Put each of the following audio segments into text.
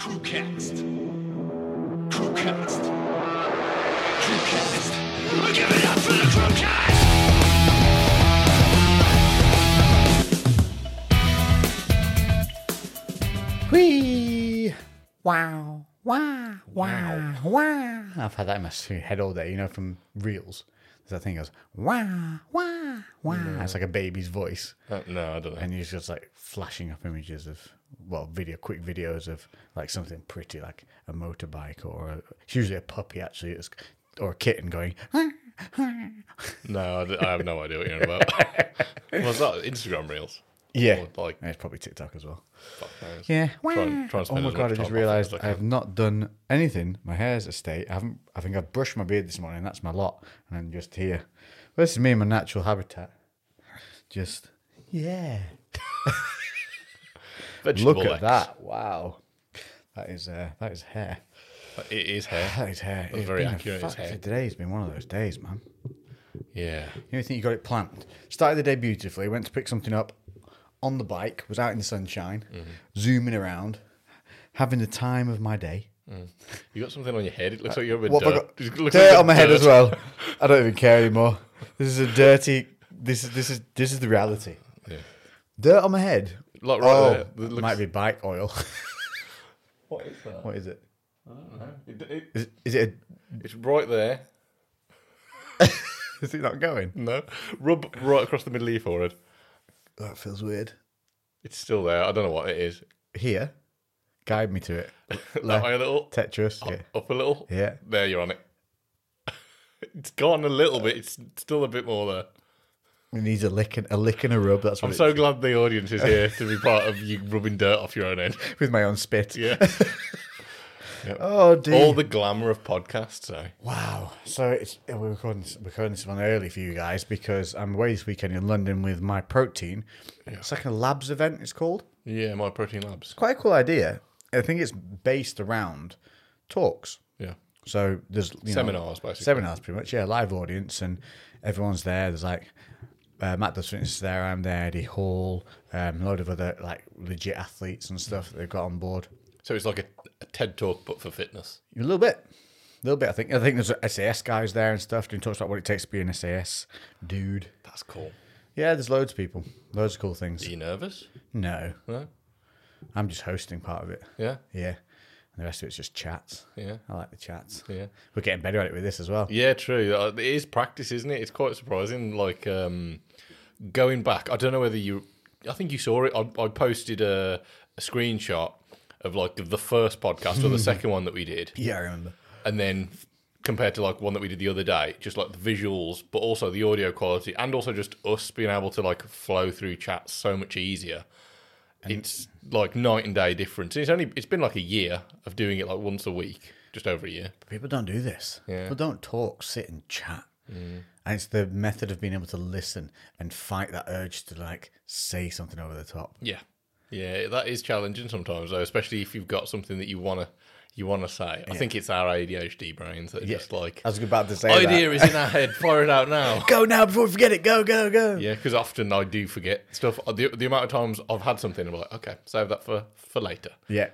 Crewcast. Crewcast. Crewcast. Give it up for the Crewcast! Whee! Wow! Wow! Wow! Wow! I've had that in my head all day, you know, from reels. There's that thing that goes, wow, wow, wow. It's like a baby's voice. Uh, no, I don't know. And it's just like flashing up images of, well, video, quick videos of like something pretty, like a motorbike or a, it's usually a puppy actually, it's, or a kitten going, No, I have no idea what you're about. What's that? Instagram Reels? yeah. Or, like, it's probably TikTok as well. Yeah. Try and- try and oh my god! I just time off it realised I I have not done anything. My hair's a state. I haven't. I think I've brushed my beard this morning. That's my lot, and I'm just here. Well, this is me in my natural habitat. Just yeah. Vegetable Look at X. that! Wow. That is uh, that is hair. It is hair. That is hair. That's very accurate, it's hair. Today's been one of those days, man. Yeah. You know, think you got it planned. Started the day beautifully. Went to pick something up on the bike. Was out in the sunshine, Mm-hmm. zooming around, having the time of my day. You got something on your head. It looks like you're a bit What have I dirt. Dirt like on my head as well. I don't even care anymore. This is a dirty. This is this is this is the reality. Yeah. Dirt on my head. Like right oh, there. It looks- might be bike oil. What is that? what is it? I don't know. It- it- Is, is it? it's right there. is it not going? No. Rub right across the middle of your forehead. That feels weird. It's still there. I don't know what it is. Here, guide me to it. That way a little. Tetris. Yeah. Up a little. Yeah. There, you're on it. It's gone a little bit. It's still a bit more there. It needs a lick and a lick and a rub. That's what I'm so glad the audience is here to be part of you rubbing dirt off your own head. with my own spit. Yeah. Oh dear. All the glamour of podcasts, eh? Wow. So it's uh, we're recording this, recording this one early for you guys because I'm away this weekend in London with Myprotein. It's like a labs event. It's called. Yeah, Myprotein labs. Quite a cool idea. I think it's based around talks. Yeah. So there's you know, Seminars, basically. Seminars, pretty much. Yeah, live audience and everyone's there. There's like uh, Matt Does Fitness there. I'm there. Eddie Hall. Um, a load of other like legit athletes and stuff that they've got on board. So it's like a, a TED talk, but for fitness. A little bit. A little bit, I think. I think there's SAS guys there and stuff doing talks about what it takes to be an SAS dude. That's cool. Yeah, there's loads of people. Loads of cool things. Are you nervous? No, No? I'm just hosting part of it. Yeah. Yeah. The rest of it's just chats. Yeah. I like the chats. Yeah. We're getting better at it with this as well. Yeah, true. Uh, It is practice, isn't it? It's quite surprising. Like um, going back, I don't know whether you. I think you saw it. I, I posted a, a screenshot of like the first podcast or the second one that we did, Yeah, I remember. and then compared to like one that we did the other day, just like the visuals, but also the audio quality, and also just us being able to like flow through chats so much easier. It's like night and day difference. It's only it's been like a year of doing it like once a week, just over a year. People don't do this. Yeah. People don't talk, sit and chat. Mm. And it's the method of being able to listen and fight that urge to like say something over the top. Yeah, yeah, that is challenging sometimes, though, especially if you've got something that you wanna you wanna say. I think it's our ADHD brains that are just like I was about to say idea that. is in our head, fire it out now. Go now before we forget it. Go, go, go. Yeah, because often I do forget stuff. The, the amount of times I've had something, I'm like, okay, save that for for later. Yeah.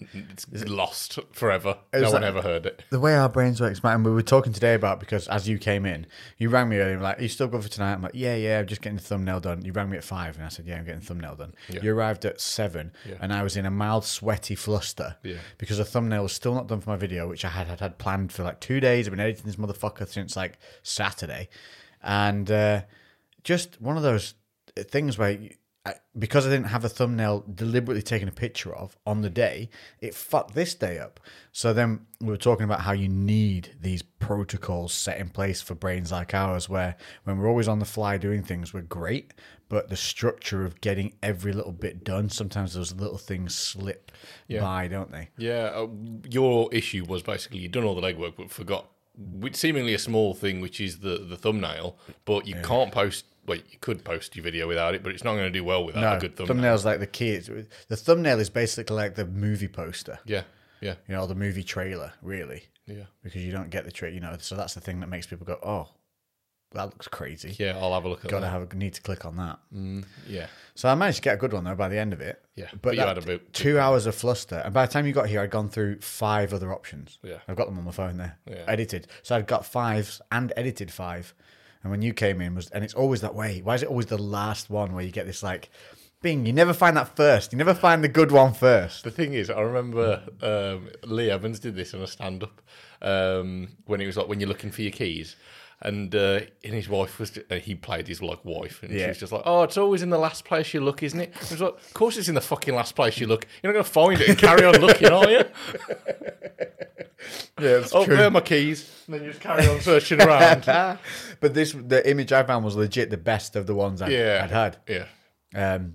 It's lost forever. No one that- ever heard it. the way our brains work, Matt, and we were talking today about because as you came in, you rang me earlier, like, "Are you still good for tonight?" I'm like, "Yeah, yeah, I'm just getting the thumbnail done." You rang me at five, and I said, "Yeah, I'm getting the thumbnail done." You arrived at seven, and I was in a mild sweaty fluster Yeah. because the thumbnail was still not done for my video, which I had had, had planned for like two days. I've been editing this motherfucker since like Saturday, and uh, just one of those things where. You, I, because I didn't have a thumbnail deliberately taken a picture of on the day, it fucked this day up. So then we were talking about how you need these protocols set in place for brains like ours, where when we're always on the fly doing things, we're great, but the structure of getting every little bit done, sometimes those little things slip by, don't they? Yeah, uh, your issue was basically you'd done all the legwork but forgot seemingly a small thing, which is the the thumbnail. But you can't post. Well, you could post your video without it, but it's not going to do well without No, a good thumbnail. thumbnail's like the key. The thumbnail is basically like the movie poster, Yeah, yeah, you know, the movie trailer, really. yeah. because you don't get the trick, you know. So that's the thing that makes people go, "Oh, that looks crazy. Yeah, I'll have a look at that. Gotta that. have need to click on that. Mm, yeah. So I managed to get a good one though by the end of it. Yeah, but, but you had a bit- two hours of fluster, and by the time you got here, I'd gone through five other options. Yeah. I've got them on my phone there, Yeah. edited. So I'd got five and edited five, and when you came in was, and it's always that way. Why is it always the last one where you get this like, bing? You never find that first. You never find the good one first. The thing is, I remember um, Lee Evans did this on a stand up um, when he was like, when you're looking for your keys. And uh, and his wife was, uh, he played his like wife, and she Yeah. was just like, "Oh, it's always in the last place you look, isn't it?" I was like, "Of course, it's in the fucking last place you look. You're not going to find it and carry on looking, are you?" Yeah, it's oh, there are my keys. And then you just carry on searching around. but this, the image I found was legit the best of the ones I'd, yeah, I'd had. Yeah, Um,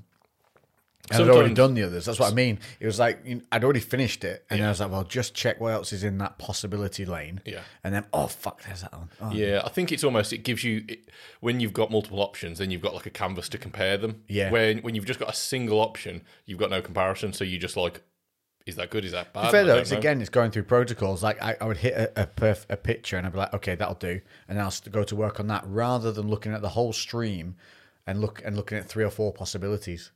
and I'd already done the others. That's what I mean. It was like you know, I'd already finished it, and then I was like, "Well, just check what else is in that possibility lane." Yeah. And then, oh fuck, there's that one. Oh. Yeah, I think it's almost it gives you it, when you've got multiple options, then you've got like a canvas to compare them. Yeah. When when you've just got a single option, you've got no comparison, so you just like, is that good? Is that bad? Fair though, it's know. again, it's going through protocols. Like I, I would hit a, a, perf- a picture and I'd be like, okay, that'll do, and I'll go to work on that rather than looking at the whole stream and look and looking at three or four possibilities.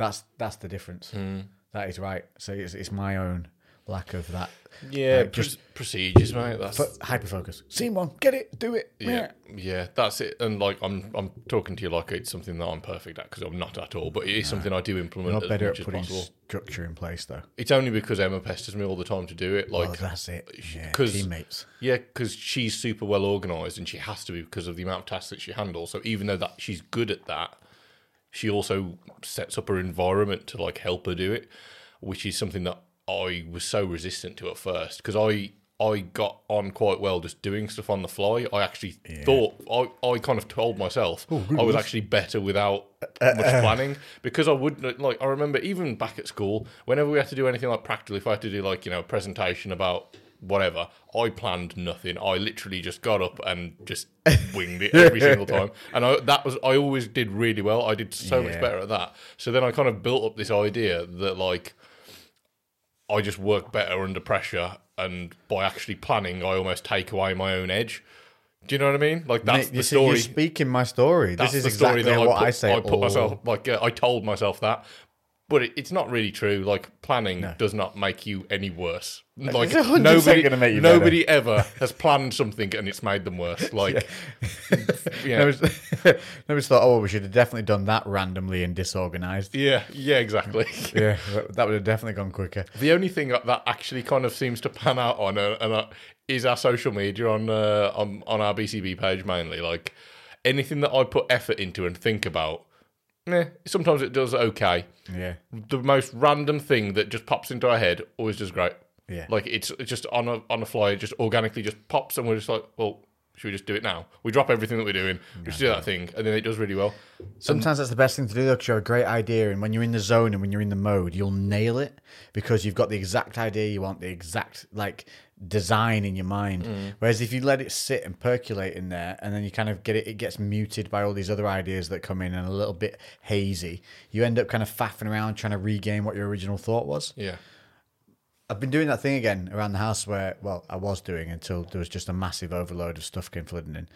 That's that's the difference. Hmm. That is right. So it's, it's my own lack of that. Yeah, Like, just procedures, mate. That's Hyper focus. Scene one, get it, do it. yeah, yeah, that's it. And like I'm, I'm talking to you like it's something that I'm perfect at because I'm not at all. But it is something I do implement Not as better at putting structure in place though. It's only because Emma pesters me all the time to do it. Like, Oh, that's it. Yeah, 'cause- teammates. Yeah, because she's super well organized and she has to be because of the amount of tasks that she handles. So even though that she's good at that, she also sets up her environment to like help her do it, which is something that I was so resistant to at first because I I got on quite well just doing stuff on the fly. I actually thought I, I kind of told myself oh, I was actually better without uh, uh, uh. much planning because I would like I remember even back at school whenever we had to do anything like practical if I had to do like you know a presentation about whatever I planned nothing I literally just got up and just winged it every single time and I, that was I always did really well I did so much better at that so then I kind of built up this idea that like I just work better under pressure, and by actually planning, I almost take away my own edge. Do you know what I mean? Like that's Mate, the see, you're story. speaking my story. That's this is the story exactly that what I put, I say. I put all- myself like uh, I told myself that, but it, it's not really true. Like planning does not make you any worse. Like 100% nobody, gonna make you better. nobody ever has planned something and it's made them worse. Like, yeah, Nobody's, nobody's thought, oh, we should have definitely done that randomly and disorganized. yeah, yeah, exactly. Yeah, that- that would have definitely gone quicker. The only thing that that actually kind of seems to pan out on uh, and, uh, is our social media on, uh, on on our BCB page mainly. Like anything that I put effort into and think about, eh, sometimes it does okay. Yeah. The most random thing that just pops into our head always does great. Yeah. like it's, it's just on a on a fly, it just organically just pops, and we're just like, well. Should we just do it now? We drop everything that we're doing, we just do that thing, and then it does really well. Sometimes that's the best thing to do, though, because you have a great idea, and when you're in the zone and when you're in the mode, you'll nail it because you've got the exact idea you want, the exact like design in your mind. Mm. Whereas if you let it sit and percolate in there, and then you kind of get it, it gets muted by all these other ideas that come in and a little bit hazy. You end up kind of faffing around trying to regain what your original thought was. Yeah, I've been doing that thing again around the house where, well, I was doing until there was just a massive overload of stuff came flooding in.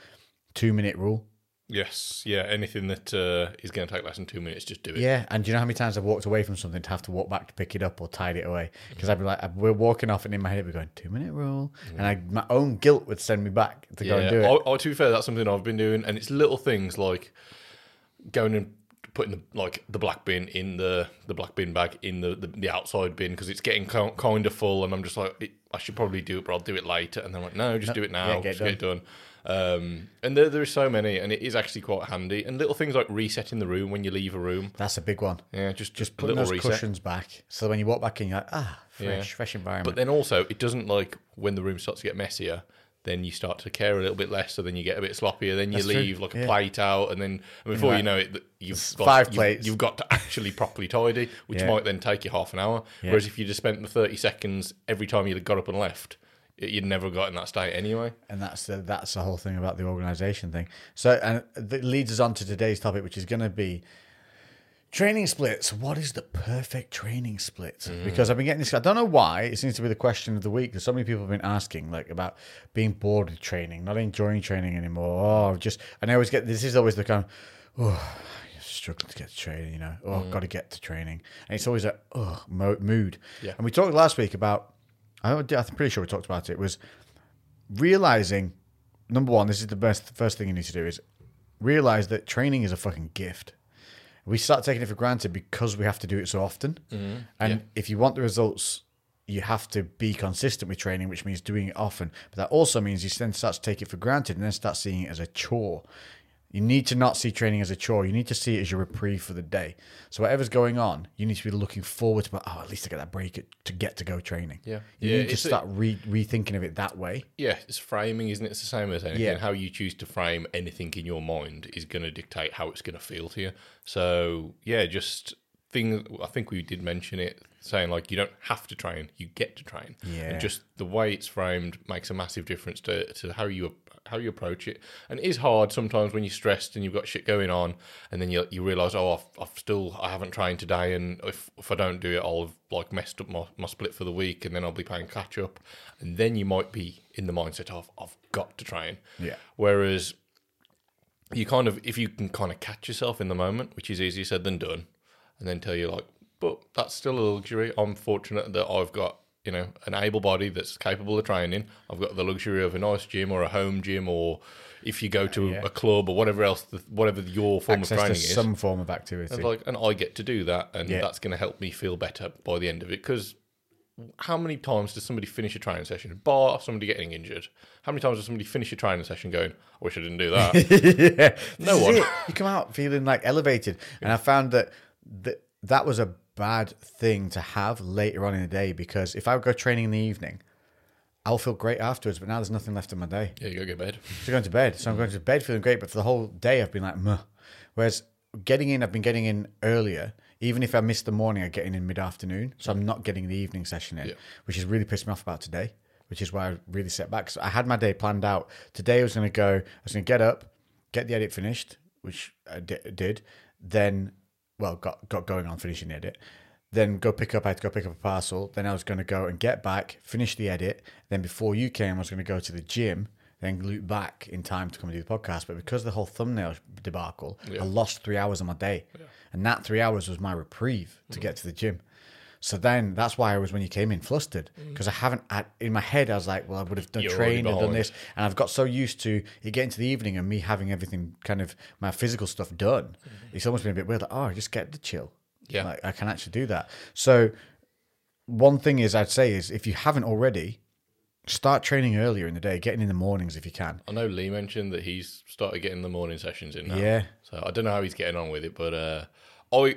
Two minute rule. Yes, yeah. Anything that uh, is going to take less than two minutes, just do it. Yeah, and do you know how many times I've walked away from something to have to walk back to pick it up or tied it away? Because I'd be like, we're walking off, and in my head, we're going two minute rule, and I, my own guilt would send me back to go and do it. I, I, to be fair, that's something I've been doing, and it's little things like going and putting the like the black bin in the the black bin bag in the the, the outside bin because it's getting kind of full, and I'm just like, it, I should probably do it, but I'll do it later. And then I'm like, no, just do it now, yeah, get it just get it done. Um, and there, there are so many, and it is actually quite handy. And little things like resetting the room when you leave a room. That's a big one. Yeah, just just putting those reset. cushions back, so when you walk back in, you're like, ah, fresh, Yeah. fresh environment. But then also, it doesn't like when the room starts to get messier. Then you start to care a little bit less, so then you get a bit sloppier. Then you That's true, leave like a yeah. plate out, and then and before Right. you know it, you've got five you've- plates. You've got to actually properly tidy, which Yeah. might then take you half an hour. Whereas if you just spent the thirty seconds every time you got up and left, you'd never got in that state anyway. and that's the, that's the whole thing about the organization thing. So, and that leads us on to today's topic, which is going to be Training splits. What is the perfect training split? Mm. Because I've been getting this. I don't know why. It seems to be the question of the week. Because so many people have been asking, like, about being bored with training, not enjoying training anymore. Oh, just. And I always get this is always the kind of, oh, struggling to get to training. You know, oh, I've got to get to training, and it's always a oh mo- mood. Yeah. And we talked last week about. I I'm pretty sure we talked about it. Was realizing number one. This is the best first thing you need to do is realize that training is a fucking gift. We start taking it for granted because we have to do it so often. Mm-hmm. And if you want the results, you have to be consistent with training, which means doing it often. But that also means you then start to take it for granted and then start seeing it as a chore. You need to not see training as a chore. You need to see it as your reprieve for the day. So whatever's going on, you need to be looking forward to. Oh, at least I get that break to get to go training. Yeah. you Yeah, need to start re- rethinking of it that way. Yeah, it's framing, isn't it? It's the same as anything. Yeah. How you choose to frame anything in your mind is going to dictate how it's going to feel to you. So, yeah, just things. I think we did mention it, saying like you don't have to train, you get to train. Yeah. And just the way it's framed makes a massive difference to, to how you how you approach it. And it is hard sometimes when you're stressed and you've got shit going on, and then you you realize, oh, I've, I've still I haven't trained today, and if if I don't do it, I'll have like messed up my, my split for the week, and then I'll be playing catch up, and then you might be in the mindset of I've got to train. Yeah. Whereas you kind of if you can kind of catch yourself in the moment, which is easier said than done, and then tell you like, but that's still a luxury. I'm fortunate that I've got you know an able body that's capable of training. I've got the luxury of a nice gym or a home gym, or if you go to Yeah. a club or whatever else, the, whatever your form Access of training is. some form of activity. And like, and I get to do that, and Yeah. that's going to help me feel better by the end of it. Because how many times does somebody finish a training session, bar somebody getting injured? How many times does somebody finish a training session going, "I wish I didn't do that"? yeah. No This one. You come out feeling like elevated. And I found that th- that was a bad thing to have later on in the day because if I go training in the evening, I'll feel great afterwards, but now there's nothing left in my day. yeah, you go get bed. So going to bed. So I'm going to bed feeling great, but for the whole day I've been like, Muh. Whereas getting in, I've been getting in earlier. Even if I miss the morning, I get in in mid afternoon. So I'm not getting the evening session in, Yeah. which has really pissed me off about today, which is why I really set back. So I had my day planned out. Today I was going to go, I was going to get up, get the edit finished, which I did. Then, well, got, got going on finishing the edit. Then go pick up, I had to go pick up a parcel. Then I was going to go and get back, finish the edit. Then before you came, I was going to go to the gym, then loop back in time to come and do the podcast. But because of the whole thumbnail debacle, I lost three hours of my day. And that three hours was my reprieve Mm. to get to the gym. So then that's why I was when you came in flustered because I haven't had, in my head I was like, well, I would have done Mm. You're trained and done this, and I've got so used to it getting to the evening and me having everything kind of my physical stuff done. It's almost been a bit weird. Like, oh, I just get the chill. Mm-hmm. Yeah. like, I can actually do that. So one thing is I'd say is if you haven't already, start training earlier in the day, getting in the mornings if you can. I know Lee mentioned that he's started getting the morning sessions in now. Yeah. So I don't know how he's getting on with it, but uh, I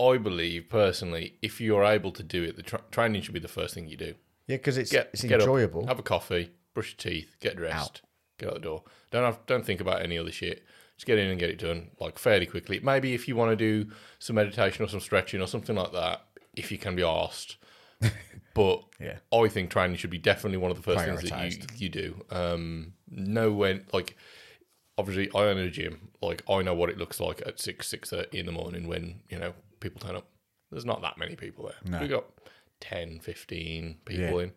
I believe personally, if you're able to do it, the tra- training should be the first thing you do. Yeah, because it's Get it's get up, enjoyable. have a coffee, brush your teeth, get dressed, get out the door. Don't have, don't think about any other shit. Just get in and get it done like fairly quickly. Maybe if you want to do some meditation or some stretching or something like that, if you can be asked. but Yeah. I think training should be definitely one of the first things that you, you do. Um, know when like obviously I own a gym. Like I know what it looks like at six six thirty in the morning when you know people turn up. There's not that many people there. No. We got 10, 15 people Yeah. in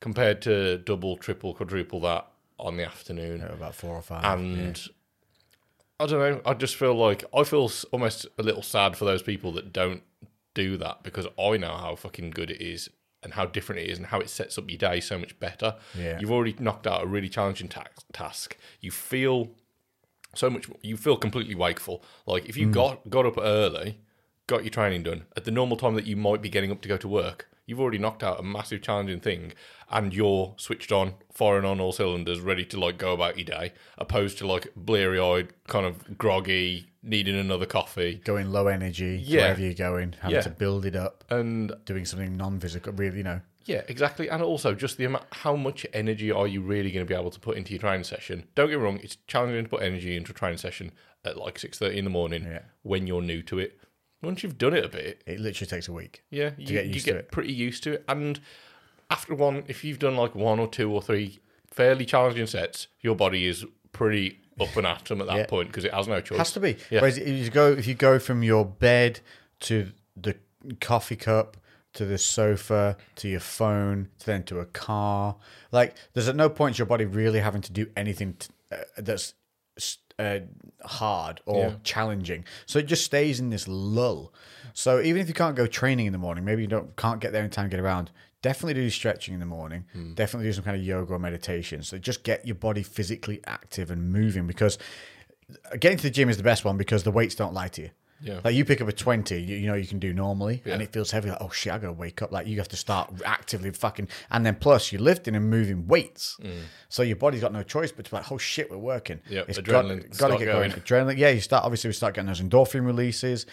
compared to double, triple, quadruple that on the afternoon. about four or five. And I don't know. I just feel like I feel almost a little sad for those people that don't do that because I know how fucking good it is and how different it is and how it sets up your day so much better. Yeah. You've already knocked out a really challenging ta- task. You feel so much. You feel completely wakeful. Like if Mm. you got got up early, got your training done at the normal time that you might be getting up to go to work. You've already knocked out a massive challenging thing, and you're switched on, firing on all cylinders, ready to like go about your day, opposed to like bleary eyed, kind of groggy, needing another coffee. going low energy, Yeah. wherever you're going, having Yeah. to build it up, And doing something non-physical, really, you know. Yeah, exactly. And also just the amount, how much energy are you really going to be able to put into your training session? Don't get me wrong; it's challenging to put energy into a training session at like six thirty in the morning Yeah. when you're new to it. Once you've done it a bit, It literally takes a week. yeah, you get you used get to it. pretty used to it. And after one, if you've done like one or two or three fairly challenging sets, your body is pretty up and at 'em at that Yeah. point because it has no choice. has to be. Yeah. Whereas if you go if you go from your bed to the coffee cup to the sofa to your phone to then to a car, like there's at no point your body really having to do anything t uh, that's uh, hard or Yeah. challenging. So it just stays in this lull. So even if you can't go training in the morning, maybe you don't can't get there in time to get around. Definitely do stretching in the morning. Hmm. Definitely do some kind of yoga or meditation. So just get your body physically active and moving because getting to the gym is the best one because the weights don't lie to you. Yeah. Like you pick up a 20, you, you know, you can do normally and it feels heavy. Like, oh shit, I gotta wake up. Like you have to start actively fucking, and then plus you're lifting and moving weights. So your body's got no choice but to be like, oh shit, we're working. Mm. Yeah, It's adrenaline got, to get going. going. Adrenaline. Yeah, you start, obviously, we start getting those endorphin releases.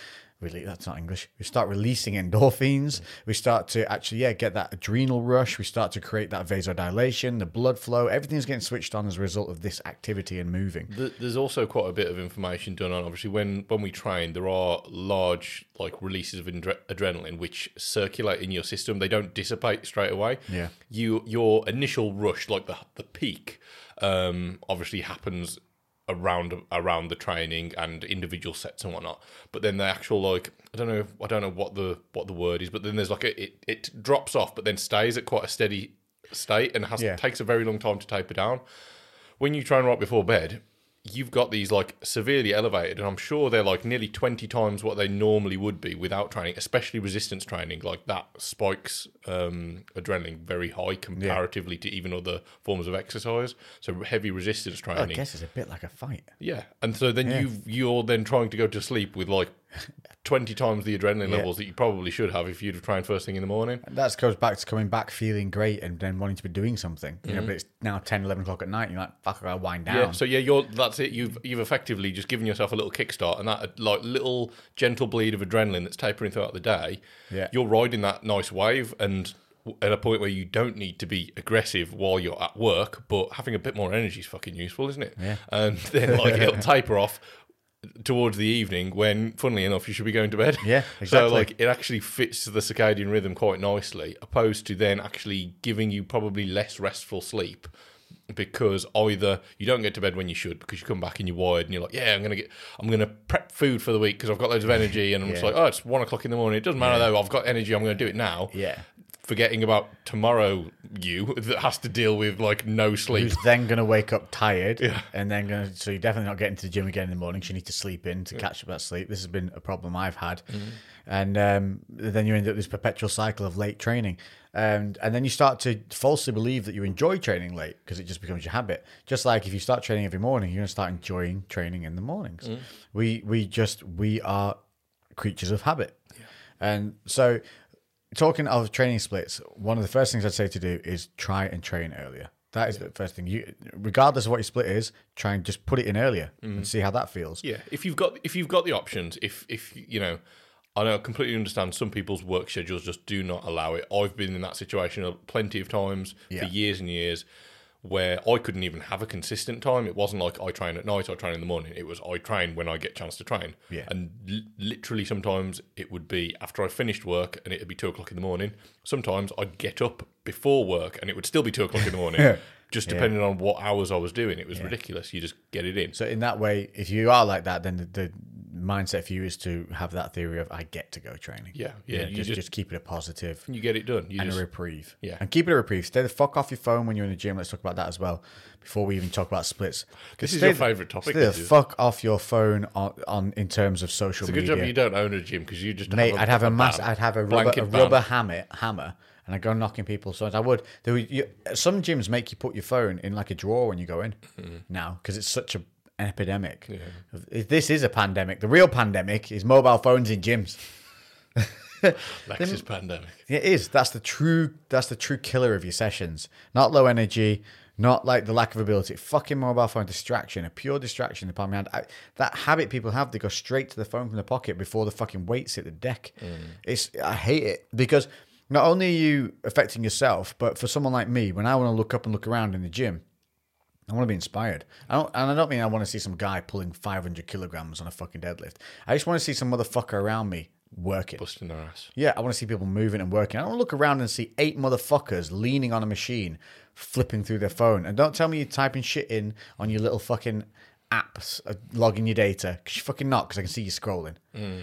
Really, that's not English. We start releasing endorphins. We start to actually, yeah, get that adrenal rush. We start to create that vasodilation, the blood flow. Everything's getting switched on as a result of this activity and moving. There's also quite a bit of information done on. Obviously, when when we train, there are large like releases of adre- adrenaline which circulate in your system. They don't dissipate straight away. Yeah. You your initial rush, like the the peak, um, obviously happens around around the training and individual sets and whatnot. But then the actual like I don't know I don't know what the what the word is, but then there's like a, it it drops off, but then stays at quite a steady state and has Yeah. takes a very long time to taper down when you train right before bed, you've got these like severely elevated, and I'm sure they're like nearly 20 times what they normally would be without training, especially resistance training. Like that spikes um, adrenaline very high comparatively to even other forms of exercise. So heavy resistance training. I guess it's a bit like a fight. Yeah, and so then you you're then trying to go to sleep with like 20 times the adrenaline Yeah. levels that you probably should have if you'd have trained first thing in the morning. That goes back to coming back feeling great and then wanting to be doing something. You know, mm-hmm. but it's now 10, 11 o'clock at night. You're like, fuck, I gotta wind down. Yeah, so yeah, you're that's it. You've you've effectively just given yourself a little kickstart, and that like little gentle bleed of adrenaline that's tapering throughout the day. Yeah. you're riding that nice wave, and at a point where you don't need to be aggressive while you're at work, but having a bit more energy is fucking useful, isn't it? Yeah. and then like it'll taper off towards the evening when, funnily enough, you should be going to bed. Yeah, exactly. So like it actually fits the circadian rhythm quite nicely, opposed to then actually giving you probably less restful sleep because either you don't get to bed when you should because you come back and you're wired and you're like, yeah, I'm gonna get, I'm gonna prep food for the week because I've got loads of energy and I'm just like, oh, it's one o'clock in the morning. It doesn't matter though. I've got energy. I'm gonna do it now. Yeah. Forgetting about tomorrow, you that has to deal with like no sleep. Who's then going to wake up tired yeah. and then going to, so you're definitely not getting to the gym again in the morning. you need to sleep in to catch up that sleep. This has been a problem I've had. And um, then you end up this perpetual cycle of late training. And, and then you start to falsely believe that you enjoy training late because it just becomes your habit. Just like if you start training every morning, you're going to start enjoying training in the mornings. We, we just, we are creatures of habit. And so, talking of training splits, one of the first things I'd say to do is try and train earlier. That is the first thing. You, regardless of what your split is, try and just put it in earlier and mm-hmm. see how that feels. Yeah, if you've got if you've got the options, if if you know, I know I completely understand some people's work schedules just do not allow it. I've been in that situation plenty of times Yeah. for years and years where I couldn't even have a consistent time. It wasn't like I train at night, I train in the morning. It was I train when I get chance to train. Yeah. And li- literally sometimes it would be after I finished work and it'd be two o'clock in the morning. Sometimes I'd get up before work and it would still be two o'clock in the morning. Just depending on what hours I was doing. It was ridiculous. You just get it in. So in that way, if you are like that, then the, the mindset for you is to have that theory of I get to go training. Yeah, yeah, you just, just- just keep it a positive You get it done. You and just a reprieve. Yeah. and keep it a reprieve. Stay the fuck off your phone when you're in the gym. Let's talk about that as well before we even talk about splits. This is your favourite topic, Stay the fuck off your phone on, on in terms of social It's a good media. job you don't own a gym because you just Mate, have I'd have a mass. I'd have a rubber, a rubber hammer, hammer, and I go knocking people's phones. I would. There would you, some gyms make you put your phone in like a drawer when you go in Mm-hmm. now because it's such a, epidemic. If This is a pandemic. The real pandemic is mobile phones in gyms. Lexus pandemic. It is. That's the true. That's the true killer of your sessions. Not low energy. Not like the lack of ability. Fucking mobile phone distraction. A pure distraction. The palm of my hand. I, that habit people have. They go straight to the phone from the pocket before the fucking weights hit the deck. Mm. It's. I hate it because not only are you affecting yourself, but for someone like me, when I want to look up and look around in the gym, I want to be inspired. I don't, and I don't mean I want to see some guy pulling 500 kilograms on a fucking deadlift. I just want to see some motherfucker around me working. Busting their ass. Yeah, I want to see people moving and working. I don't want to look around and see eight motherfuckers leaning on a machine flipping through their phone. And don't tell me you're typing shit in on your little fucking apps, uh, logging your data. Because you're fucking not, because I can see you scrolling.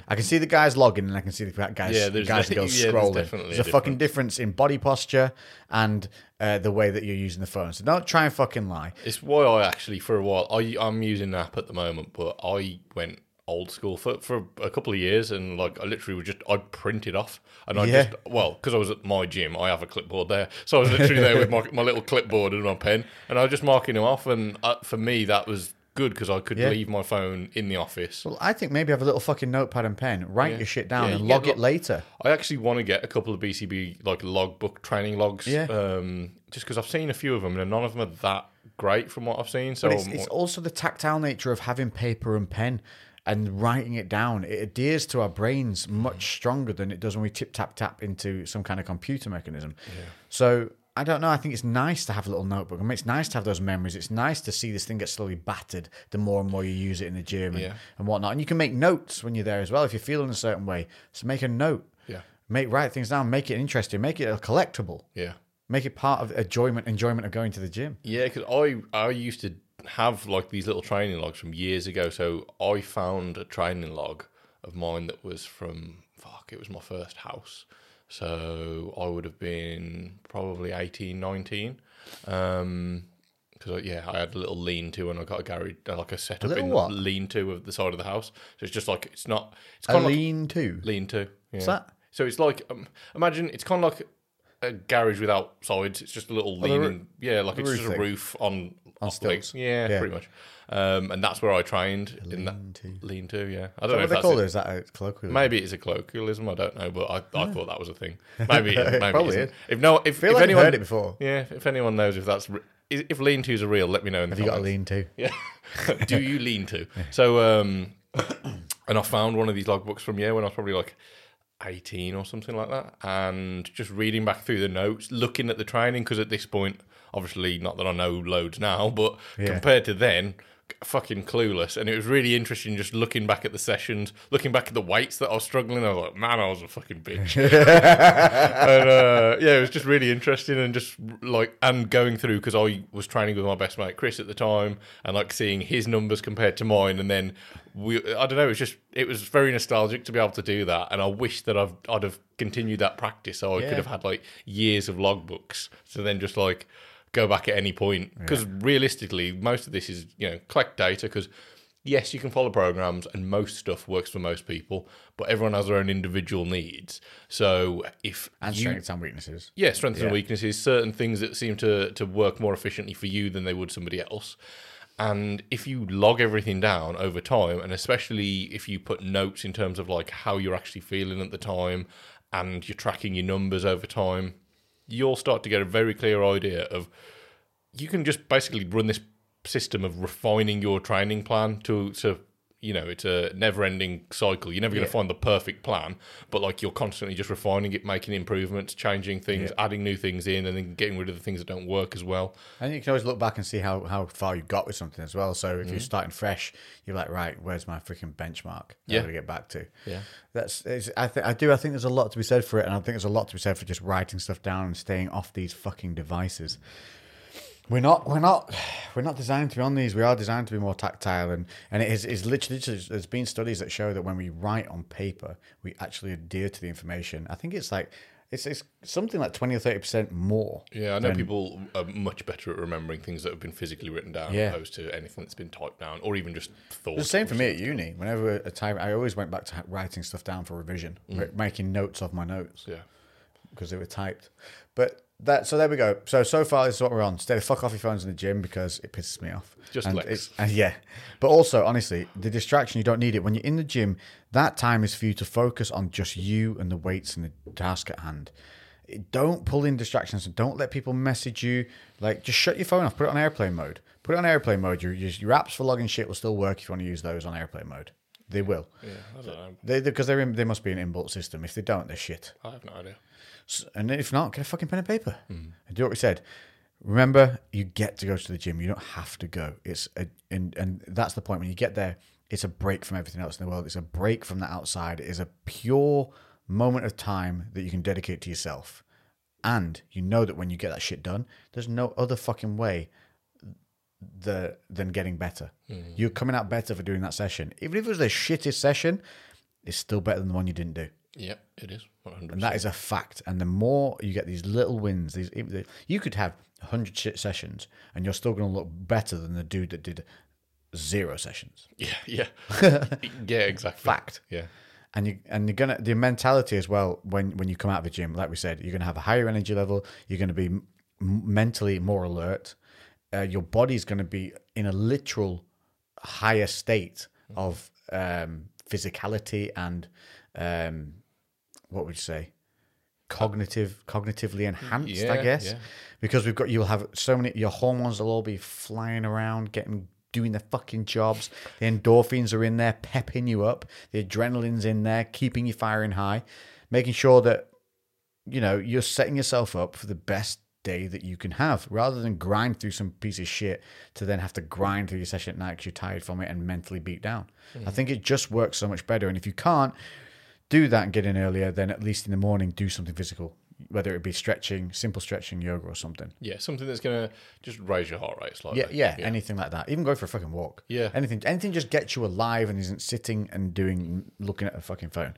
I can see the guys logging and I can see the guys, Mm. Yeah, there's guys and de- girls yeah, there's scrolling. definitely There's a a fucking difference in body posture and uh, the way that you're using the phone. So don't try and fucking lie. It's why I actually, for a while, I, I'm using an app at the moment, but I went old school for, for a couple of years and like I literally would just I'd print it off and I Yeah. just well because I was at my gym I have a clipboard there so I was literally there with my, my little clipboard and my pen and I was just marking them off and uh, for me that was good because I could Yeah. leave my phone in the office Well, I think maybe have a little fucking notepad and pen, write your shit down Yeah, and you log get it lo- later. I actually want to get a couple of BCB like logbook training logs Yeah. um, just because I've seen a few of them and none of them are that great from what I've seen so But it's, I'm- it's also the tactile nature of having paper and pen and writing it down. It adheres to our brains much stronger than it does when we tip tap tap into some kind of computer mechanism. So I don't know. I think it's nice to have a little notebook. I mean, it's nice to have those memories. It's nice to see this thing get slowly battered the more and more you use it in the gym and, Yeah. and whatnot. And you can make notes when you're there as well if you're feeling a certain way. So make a note. yeah Make write things down. Make it interesting. Make it a collectible. yeah Make it part of enjoyment enjoyment of going to the gym. Yeah, because I I used to have like these little training logs from years ago. So I found a training log of mine that was from fuck. It was my first house, so I would have been probably 18, 19. Um, because yeah, I had a little lean-to and I got a garage, like a setup little in what? lean-to of the side of the house. So it's just like it's not. It's A kind of like lean to. lean-to. Yeah. What's that? So it's like um, imagine it's kind of like a garage without sides. It's just a little Oh, the roo- yeah, like it's just a roof on on stilts. Yeah, Yeah. pretty much. Um, and that's where I trained in that lean-to. lean to. Yeah, I don't know what if they that's call it. it? Is that a colloquial? Maybe it's a colloquialism. I don't know, but I, I thought that was a thing. Maybe maybe Probably is. If no, if, if like anyone heard it before. yeah, if anyone knows if that's re- if lean tos are real, let me know in the Have you got a lean to? Yeah. Do you lean to? So, um, and I found one of these logbooks from yeah when I was probably like 18 or something like that, and just reading back through the notes, looking at the training because at this point, obviously, not that I know loads now, but Yeah. compared to then. Fucking clueless, and it was really interesting just looking back at the sessions, looking back at the weights that I was struggling. I was like, man, I was a fucking bitch. and uh, yeah, it was just really interesting and just like and going through because I was training with my best mate Chris at the time and like seeing his numbers compared to mine, and then we I don't know, it was just it was very nostalgic to be able to do that, and I wish that I've I'd have continued that practice so I Yeah. could have had like years of logbooks so then just like go back at any point because realistically most of this is you know collect data because yes you can follow programs and most stuff works for most people but everyone has their own individual needs so if And you strengths and weaknesses. yeah, strengths and weaknesses, certain things that seem to to work more efficiently for you than they would somebody else. And if you log everything down over time, and especially if you put notes in terms of like how you're actually feeling at the time, and you're tracking your numbers over time, you'll start to get a very clear idea of you can just basically run this system of refining your training plan to to you know it's a never ending cycle you're never going Yeah. to find the perfect plan but like you're constantly just refining it making improvements changing things adding new things in and then getting rid of the things that don't work as well And you can always look back and see how, how far you got with something as well. So if Mm-hmm. you're starting fresh, you're like, right, where's my freaking benchmark? Yeah. How do I get back to? Yeah. That's it's, I think I do. I think there's a lot to be said for it, and I think there's a lot to be said for just writing stuff down and staying off these fucking devices. We're not. We're not. We're not designed to be on these. We are designed to be more tactile, and and it is, is literally. There's been studies that show that when we write on paper, we actually adhere to the information. I think it's like it's it's something like twenty or thirty percent more. yeah i know than- people are much better at remembering things that have been physically written down Yeah. opposed to anything that's been typed down or even just thought The same for me at uni. Whenever a time, I always went back to writing stuff down for revision, Mm. making notes of my notes yeah because they were typed. But that, so there we go. So so far, this is what we're on. Stay the fuck off your phones in the gym because it pisses me off. Just and and yeah, but also honestly, the distraction you don't need it when you're in the gym. That time is for you to focus on just you and the weights and the task at hand. Don't pull in distractions and don't let people message you. Like, just shut your phone off. Put it on airplane mode. Put it on airplane mode. Your, your, your apps for logging shit will still work if you want to use those on airplane mode. They will. yeah i don't know They because they're in, they must be an inbuilt system. If they don't, they're shit. i have no idea And if not, get a fucking pen and paper hmm. and do what we said. Remember, you get to go to the gym. You don't have to go. It's a, and and that's the point. When you get there, it's a break from everything else in the world. It's a break from the outside. It is a pure moment of time that you can dedicate to yourself. and you know that when you get that shit done, there's no other fucking way the than getting better. Hmm. You're coming out better for doing that session. Even if it was the shittest session, it's still better than the one you didn't do. Yeah, it is. 100%. And that is a fact. And the more you get these little wins, these you could have hundred shit sessions, and you're still going to look better than the dude that did zero sessions. yeah, yeah, yeah, exactly. Fact. Yeah, And you and you're gonna the mentality as well when when you come out of the gym, like we said, you're gonna have a higher energy level. You're gonna be m- mentally more alert. Uh, your body's gonna be in a literal higher state of um, physicality and um, what would you say? Cognitive, cognitively enhanced, I guess, yeah. because we've got you'll have so many. Your hormones will all be flying around, getting doing their fucking jobs. The endorphins are in there, pepping you up. The adrenaline's in there, keeping you firing high, making sure that you know you're setting yourself up for the best day that you can have, rather than grind through some piece of shit to then have to grind through your session at night because you're tired from it and mentally beat down. I mm. think it just works so much better. And if you can't do that and get in earlier, then at least in the morning do something physical, whether it be stretching, simple stretching, yoga, or something. yeah, something that's gonna just raise your heart rate slightly. Yeah, yeah, anything like that. Even go for a fucking walk. Yeah. anything, anything just gets you alive and isn't sitting and doing looking at a fucking phone.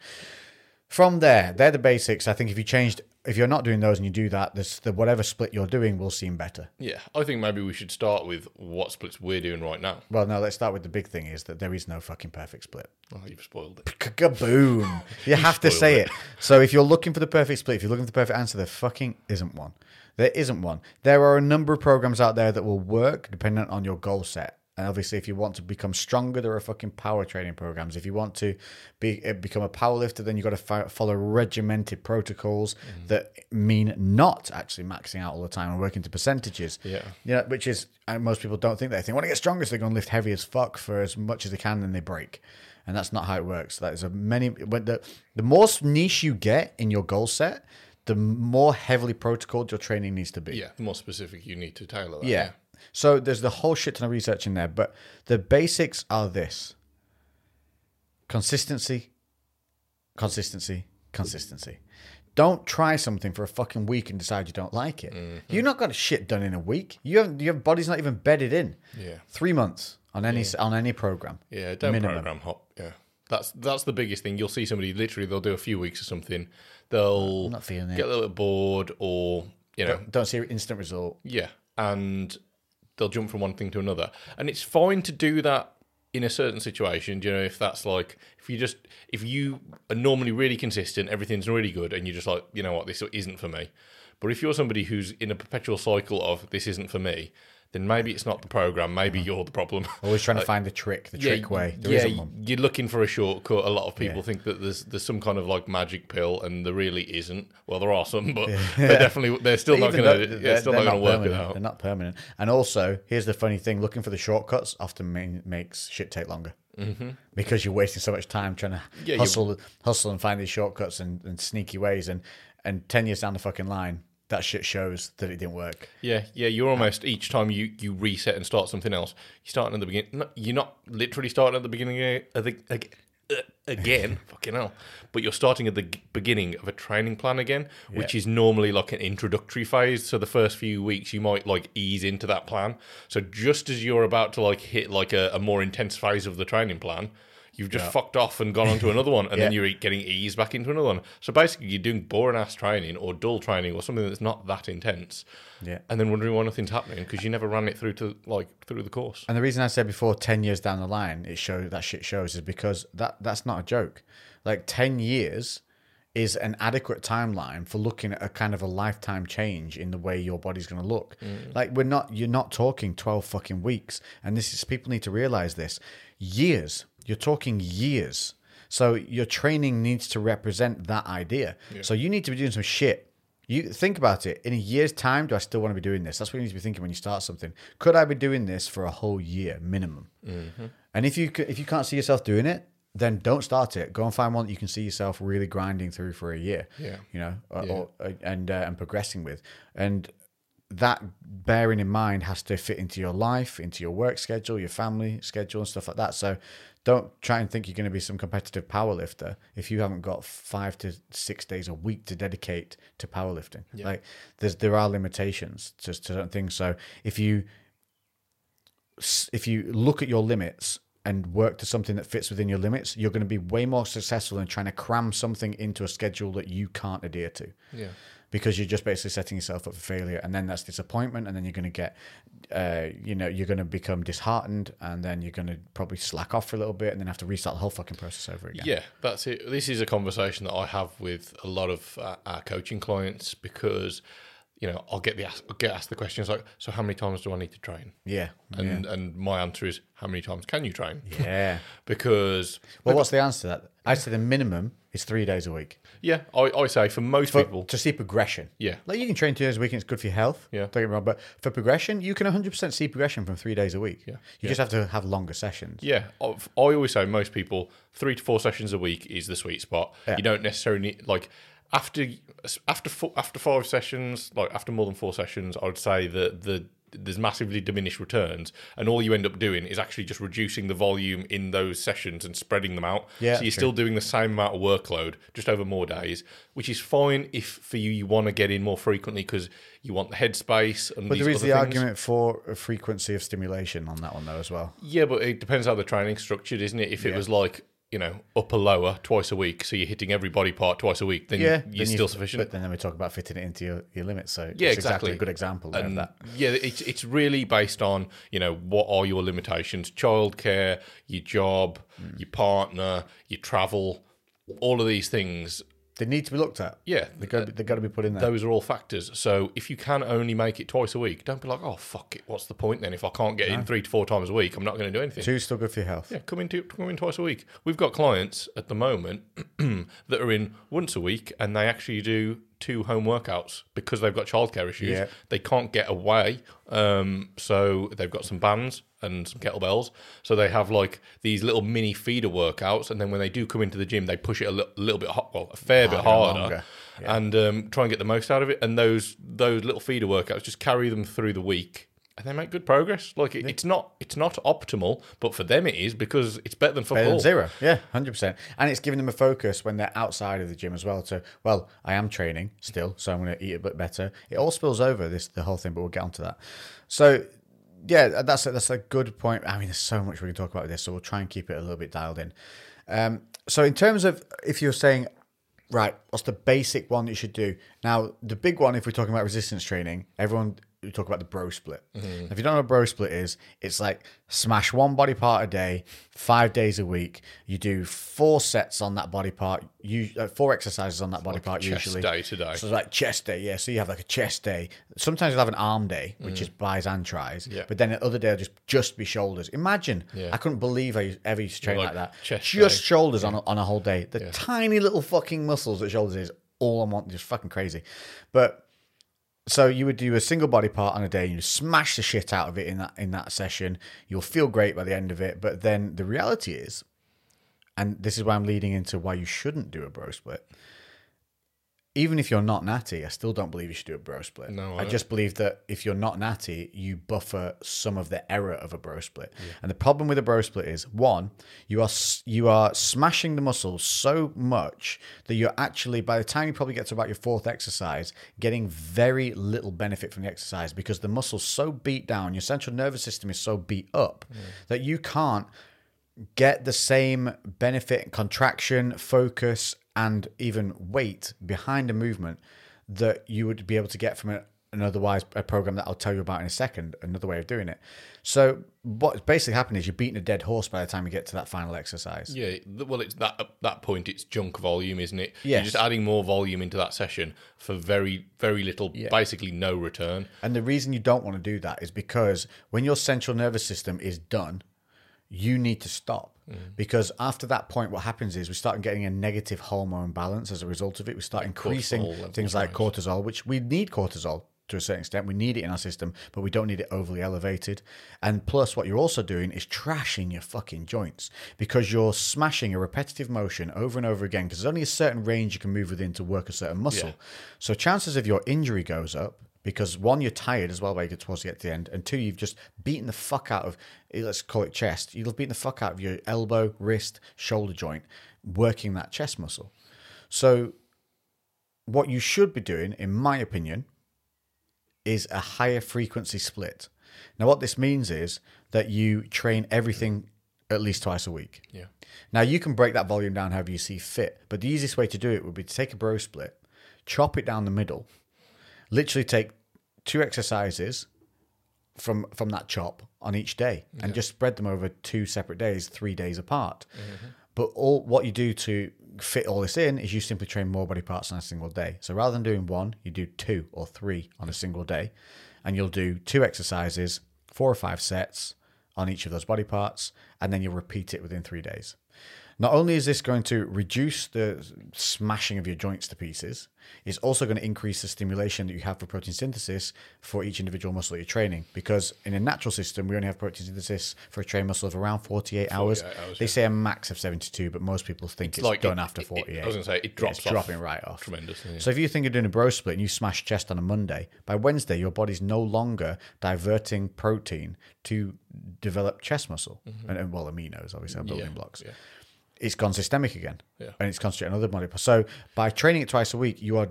From there, they're the basics. I think if you changed, if you're not doing those and you do that, this the whatever split you're doing will seem better. Yeah, I think maybe we should start with what splits we're doing right now. Well, no, let's start with the big thing: is that there is no fucking perfect split. Oh, you've spoiled it. Kaboom! You have to say it. it. So if you're looking for the perfect split, if you're looking for the perfect answer, there fucking isn't one. There isn't one. There are a number of programs out there that will work dependent on your goal set. And obviously, if you want to become stronger, there are fucking power training programs. If you want to be uh, become a power lifter, then you've got to fi- follow regimented protocols Mm-hmm. that mean not actually maxing out all the time and working to percentages. Yeah. Yeah, which is and most people don't think that. They think, want to get stronger, so they're going to lift heavy as fuck for as much as they can, then they break. And that's not how it works. That is a many. But the the more niche you get in your goal set, the more heavily protocoled your training needs to be. Yeah, the more specific you need to tailor that. Yeah. So there's the whole shit ton of research in there, but the basics are this: consistency, consistency, consistency. Don't try something for a fucking week and decide you don't like it. Mm-hmm. You're not got shit done in a week. You have, your body's not even bedded in. Yeah. Three months on any on any program. Yeah, don't Minimum. program hop. Yeah, that's that's the biggest thing. You'll see somebody literally they'll do a few weeks or something. They'll not feeling it. get a little bored, or you know, Don't see instant result. yeah, and they'll jump from one thing to another. And it's fine to do that in a certain situation. You know if that's like if you just if you are normally really consistent, everything's really good, and you're just like, you know what, this isn't for me. But if you're somebody who's in a perpetual cycle of this isn't for me, then maybe it's not the program. Maybe you're the problem. Always trying to find the trick, the trick way. There yeah, you're looking for a shortcut. A lot of people Yeah. think that there's there's some kind of like magic pill, and there really isn't. Well, there are some, but they're definitely they're still not going to they're- yeah, still they're not going to work it out. They're not permanent. And also, here's the funny thing: looking for the shortcuts often ma- makes shit take longer mm-hmm. because you're wasting so much time trying to Yeah, hustle, hustle, and find these shortcuts and, and sneaky ways. And and ten years down the fucking line, that shit shows that it didn't work. Yeah, yeah. You're almost each time you you reset and start something else. You're starting at the beginning. You're not literally starting at the beginning of the ag- again. fucking hell. But you're starting at the beginning of a training plan again, which is normally like an introductory phase. So the first few weeks you might like ease into that plan. So just as you're about to like hit like a, a more intense phase of the training plan. You've just fucked off and gone on to another one, and then you're getting eased back into another one. So basically, you're doing boring ass training or dull training or something that's not that intense, Yeah. and then wondering why nothing's happening because you never ran it through to like through the course. And the reason I said before, ten years down the line, it show that shit shows is because that that's not a joke. Like ten years is an adequate timeline for looking at a kind of a lifetime change in the way your body's going to look. Mm. Like we're not, you're not talking twelve fucking weeks, and this is people need to realize this. Years, you're talking years. So your training needs to represent that idea. So you need to be doing some shit you think about it. In a year's time, do I still want to be doing this? That's what you need to be thinking when you start something. Could I be doing this for a whole year minimum? Mm-hmm. And if you if you can't see yourself doing it, then don't start it. Go and find one that you can see yourself really grinding through for a year. Yeah. you know, or, or, and uh, and progressing with. And that bearing in mind has to fit into your life, into your work schedule, your family schedule, and stuff like that. So don't try and think you're going to be some competitive power lifter if you haven't got five to six days a week to dedicate to powerlifting. Like there's there are limitations to, to certain things. So if you if you look at your limits and work to something that fits within your limits, you're going to be way more successful than trying to cram something into a schedule that you can't adhere to. Yeah. Because you're just basically setting yourself up for failure, and then that's disappointment, and then you're going to get, uh, you know, you're going to become disheartened, and then you're going to probably slack off for a little bit, and then have to restart the whole fucking process over again. Yeah, that's it. This is a conversation that I have with a lot of uh, our coaching clients because, you know, I'll get the ask, I'll get asked the questions like, "So how many times do I need to train?" yeah, And and my answer is, "How many times can you train?" yeah. Because Well, what's the answer to that? I'd say the minimum is three days a week. yeah, I, I say for most for, people, to see progression. Yeah. Like you can train two days a week and it's good for your health. Yeah. Don't get me wrong. But for progression, you can 100% see progression from three days a week. Yeah. You just have to have longer sessions. Yeah, I always say most people three to four sessions a week is the sweet spot. Yeah. You don't necessarily need like after after four, after five sessions, like after more than four sessions, I would say that the there's massively diminished returns, and all you end up doing is actually just reducing the volume in those sessions and spreading them out. Yeah, so you're true. still doing the same amount of workload just over more days, which is fine if for you you want to get in more frequently because you want the headspace and. But there is the things. argument for a frequency of stimulation on that one, though, as well. Yeah, but it depends how the training's structured, isn't it? If it was like, you know, upper lower twice a week, so you're hitting every body part twice a week, then Yeah. you're then you- still sufficient. But then we talk about fitting it into your, your limits. So yeah, it's exactly. a good example there of And that. yeah, it's it's really based on you know what are your limitations: childcare, your job, Mm. your partner, your travel, all of these things. They need to be looked at. Yeah, They've got, to be, to be put in there. those are all factors. So if you can only make it twice a week, don't be like, oh fuck it, what's the point then? If I can't get in three to four times a week, I'm not going to do anything. Two's still good for your health. Yeah, come in, two, come in twice a week. We've got clients at the moment that are in once a week, and they actually do two home workouts because they've got childcare issues. Yeah. They can't get away, um, so they've got some bands and some kettlebells. So they have like these little mini feeder workouts, and then when they do come into the gym, they push it a li- little bit, ho- well, a fair bit Harder and harder, longer. and um, try and get the most out of it. And those those little feeder workouts just carry them through the week. And they make good progress. Like it, it's not, it's not optimal, but for them it is because it's better than football. Better than zero. Yeah, hundred percent. And it's giving them a focus when they're outside of the gym as well. So, well, I am training still, so I'm going to eat a bit better. It all spills over this the whole thing, but we'll get onto that. So, yeah, that's a, that's a good point. I mean, there's so much we can talk about with this, so we'll try and keep it a little bit dialed in. Um, so, in terms of if you're saying, right, what's the basic one you should do? Now, the big one, if we're talking about resistance training, everyone we talk about the bro split. If you don't know what bro split is, it's like smash one body part a day, five days a week. You do four sets on that body part, you uh, four exercises on that body part chest usually. day to day. So it's like chest day, yeah. So you have like a chest day. Sometimes you'll have an arm day, which is buys and tries. Mm. Yeah. But then the other day will just just be shoulders. Imagine, Yeah. I couldn't believe I ever used to train Like like, that. just day. shoulders on a, on a whole day. The tiny little fucking muscles that shoulders is all I want. Just fucking crazy. But so you would do a single body part on a day and you smash the shit out of it in that in that session. You'll feel great by the end of it. But then the reality is, and this is why I'm leading into why you shouldn't do a bro split. Even if you're not natty, I still don't believe you should do a bro split. No, I I just believe that if you're not natty, you buffer some of the error of a bro split. And the problem with a bro split is one, you are you are smashing the muscles so much that you're actually by the time you probably get to about your fourth exercise, getting very little benefit from the exercise because the muscle's so beat down, your central nervous system is so beat up that you can't get the same benefit, contraction, focus, and even weight behind a movement that you would be able to get from a, an otherwise a program that I'll tell you about in a second. Another way of doing it. So what's basically happening is you're beating a dead horse by the time you get to that final exercise. Yeah, well, it's that at that point it's junk volume, isn't it? Yes. You're just adding more volume into that session for very, very little, basically no return. And the reason you don't want to do that is because when your central nervous system is done, you need to stop. Mm. Because after that point, what happens is we start getting a negative hormone balance as a result of it. We start increasing things like cortisol, which we need cortisol to a certain extent. We need it in our system, but we don't need it overly elevated. And plus, what you're also doing is trashing your fucking joints because you're smashing a repetitive motion over and over again because there's only a certain range you can move within to work a certain muscle. Yeah. So chances of your injury goes up because one, you're tired as well by you get towards get the end, and two, you've just beaten the fuck out of let's call it chest. You've beaten the fuck out of your elbow, wrist, shoulder joint, working that chest muscle. So, what you should be doing, in my opinion, is a higher frequency split. Now, what this means is that you train everything at least twice a week. Yeah. Now you can break that volume down however you see fit, but the easiest way to do it would be to take a bro split, chop it down the middle, literally take two exercises from from that chop on each day, and just spread them over two separate days, three days apart. Mm-hmm. But all what you do to fit all this in is you simply train more body parts on a single day. So rather than doing one, you do two or three on a single day, and you'll do two exercises, four or five sets on each of those body parts, and then you'll repeat it within three days. Not only is this going to reduce the smashing of your joints to pieces, it's also going to increase the stimulation that you have for protein synthesis for each individual muscle that you're training. Because in a natural system, we only have protein synthesis for a trained muscle of around 48, hours. 48 hours, They yeah. say a max of 72, but most people think it's, like done it- after it- it- 48. I was gonna say, it Yeah, drops it's off dropping right off. tremendously, yeah. So if you think you're doing a bro split and you smash chest on a Monday, by Wednesday your body's no longer diverting protein to develop chest muscle and, and well aminos obviously are building Mm-hmm. Yeah, blocks. It's gone systemic again, Yeah. and it's concentrating on other body parts. So by training it twice a week, you are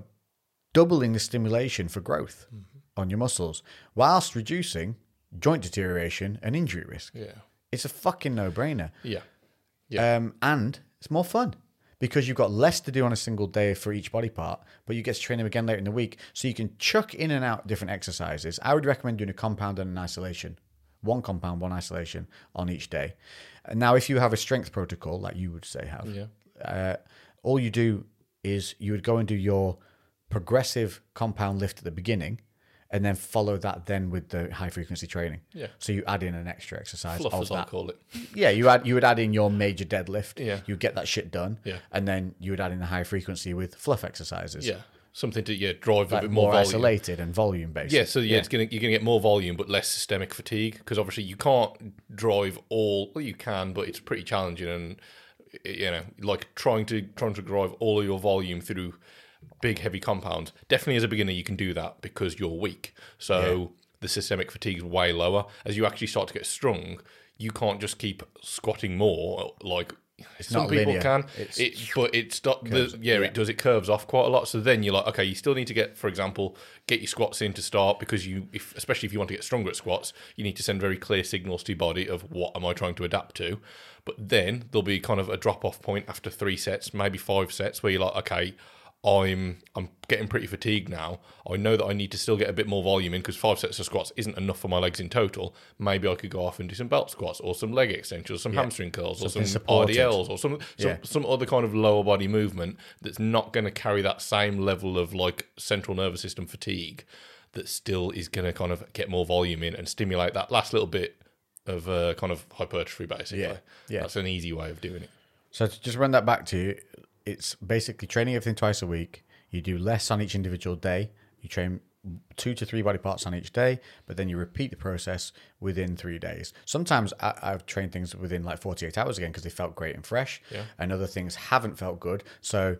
doubling the stimulation for growth Mm-hmm. on your muscles, whilst reducing joint deterioration and injury risk. Yeah. It's a fucking no-brainer. Yeah. Yeah. Um, and it's more fun because you've got less to do on a single day for each body part, but you get to train them again later in the week. So you can chuck in and out different exercises. I would recommend doing a compound and an isolation. One compound, one isolation on each day. And now, if you have a strength protocol, like you would say have, Yeah. uh, all you do is you would go and do your progressive compound lift at the beginning and then follow that then with the high frequency training. Yeah. So you add in an extra exercise Fluff, of as I'll call it. yeah, you add you would add in your major deadlift. Yeah. You get that shit done. Yeah. And then you would add in the high frequency with fluff exercises. Yeah. Something to yeah drive a bit more, more, volume. isolated and volume based. Yeah, so yeah, it's gonna you're gonna get more volume but less systemic fatigue because obviously you can't drive all. Well, you can, but it's pretty challenging and you know like trying to trying to drive all of your volume through big heavy compounds. Definitely as a beginner you can do that because you're weak. So the systemic fatigue is way lower. As you actually start to get strong, you can't just keep squatting more like. Some not people linear. can, It's- it, but it's not. The, yeah, yeah. it does. It curves off quite a lot. So then you're like, okay, you still need to get, for example, get your squats in to start because you, if, especially if you want to get stronger at squats, you need to send very clear signals to your body of what am I trying to adapt to. But then there'll be kind of a drop off point after three sets, maybe five sets, where you're like, okay, I'm I'm getting pretty fatigued now. I know that I need to still get a bit more volume in because five sets of squats isn't enough for my legs in total. Maybe I could go off and do some belt squats or some leg extensions, some hamstring curls, or some supported. RDLs, or some some, Yeah. some other kind of lower body movement that's not going to carry that same level of like central nervous system fatigue that still is going to kind of get more volume in and stimulate that last little bit of uh, kind of hypertrophy basically. Yeah, yeah. That's an easy way of doing it. So to just run that back to you, it's basically training everything twice a week. You do less on each individual day. You train two to three body parts on each day, but then you repeat the process within three days. Sometimes I, I've trained things within like 48 hours again because they felt great and fresh, Yeah. and other things haven't felt good. So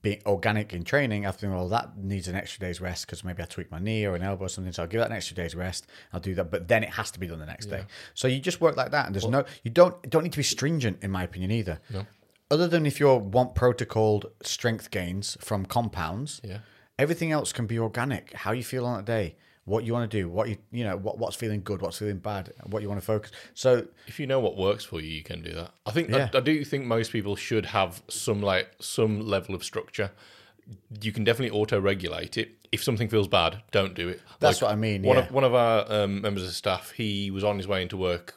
being organic in training, I think, well, that needs an extra day's rest because maybe I tweak my knee or an elbow or something. So I'll give that an extra day's rest. I'll do that, but then it has to be done the next day. So you just work like that, and there's no, you don't don't need to be stringent, in my opinion, either. No. Other than if you want protocoled strength gains from compounds, Yeah. everything else can be organic. How you feel on that day, what you want to do, what you you know, what what's feeling good, what's feeling bad, what you want to focus. So If you know what works for you, you can do that. I think Yeah. I, I do think most people should have some like some level of structure. You can definitely auto regulate it. If something feels bad, don't do it. That's what I mean, One yeah. of one of our um, members of staff, he was on his way into work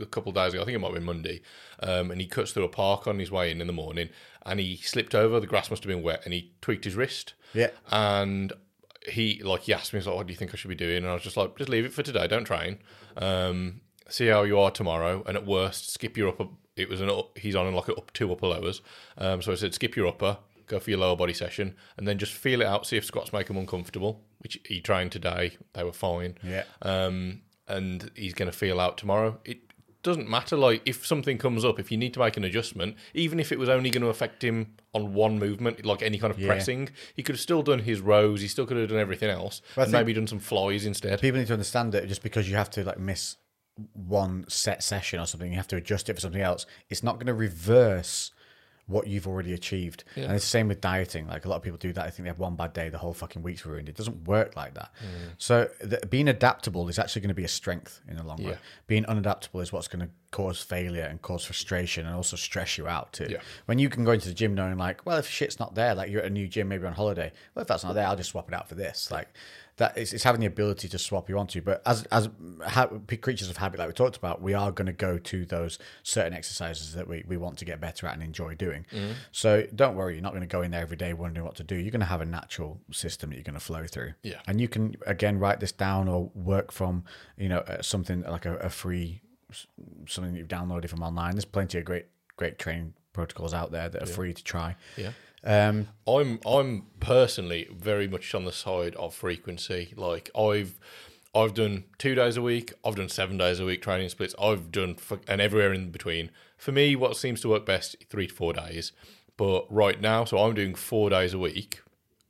a couple of days ago. I think it might have been Monday, um, and he cuts through a park on his way in in the morning, and he slipped over. The grass must have been wet, and he tweaked his wrist. Yeah. and he like he asked me, he's like, "What do you think I should be doing?" And I was just like, "Just leave it for today. Don't train. Um, see how you are tomorrow, and at worst, skip your upper." It was an up, he's on like up two upper lowers. Um, so I said, skip your upper, go for your lower body session, and then just feel it out. See if squats make him uncomfortable. Which he trained today, they were fine. Yeah. Um, and he's going to feel out tomorrow. It doesn't matter. Like if something comes up, if you need to make an adjustment, even if it was only going to affect him on one movement, like any kind of Yeah. pressing, he could have still done his rows. He still could have done everything else, I and maybe done some flies instead. People need to understand that just because you have to like miss one set session or something, you have to adjust it for something else. It's not going to reverse what you've already achieved. And it's the same with dieting. Like a lot of people do that. I think they have one bad day, the whole fucking week's ruined. It doesn't work like that. Mm. So the, being adaptable is actually going to be a strength in the long run. Being unadaptable is what's going to cause failure and cause frustration and also stress you out too. Yeah. When you can go into the gym knowing like, well, if shit's not there, like you're at a new gym, maybe on holiday. Well, if that's not there, I'll just swap it out for this. Like that, it's, it's having the ability to swap you onto. But as as ha- creatures of habit, like we talked about, we are going to go to those certain exercises that we, we want to get better at and enjoy doing. Mm-hmm. So don't worry, you're not going to go in there every day wondering what to do. You're going to have a natural system that you're going to flow through. Yeah. And you can again write this down or work from you know uh, something like a, a free something you've downloaded from online. There's plenty of great great training protocols out there that are free to try. Yeah. Um, I'm I'm personally very much on the side of frequency. Like I've I've done two days a week. I've done seven days a week training splits. I've done f- and everywhere in between. For me, what seems to work best three to four days. But right now, so I'm doing four days a week,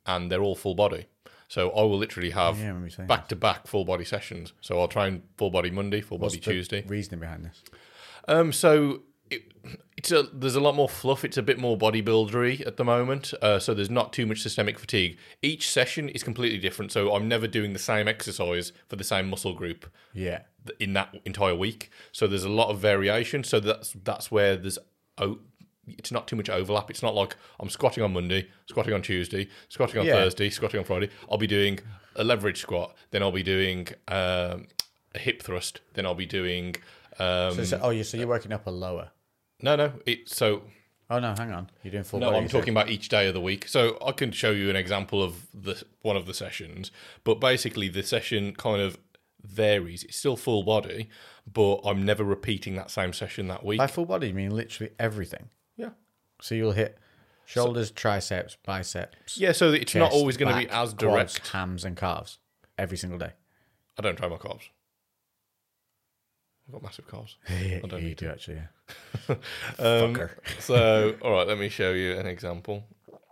and they're all full body. So I will literally have Yeah, I remember you saying back to back full body sessions. So I'll train full body Monday, full body the Tuesday. reasoning behind this? Um, so it, it's a there's a lot more fluff. It's a bit more bodybuildery at the moment. Uh, so there's not too much systemic fatigue. Each session is completely different. So I'm never doing the same exercise for the same muscle group Yeah. in that entire week. So there's a lot of variation. So that's that's where there's oh. It's not too much overlap. It's not like I'm squatting on Monday, squatting on Tuesday, squatting on Yeah. Thursday, squatting on Friday. I'll be doing a leverage squat, then I'll be doing um, a hip thrust, then I'll be doing um, So, it's- oh, you so you're working up or lower? No, no. It so Oh no, hang on. You're doing full no. body. I'm talking about each day of the week. So I can show you an example of the one of the sessions, but basically the session kind of varies. It's still full body, but I'm never repeating that same session that week. By full body, you mean literally everything. yeah. So you'll hit shoulders, triceps, biceps. Yeah, so it's not always going to be as quads, direct. hams and calves every single day. I don't try my calves. I've got massive calves. Yeah, I don't need do actually. Yeah. Um, Fucker. so, all right, let me show you an example.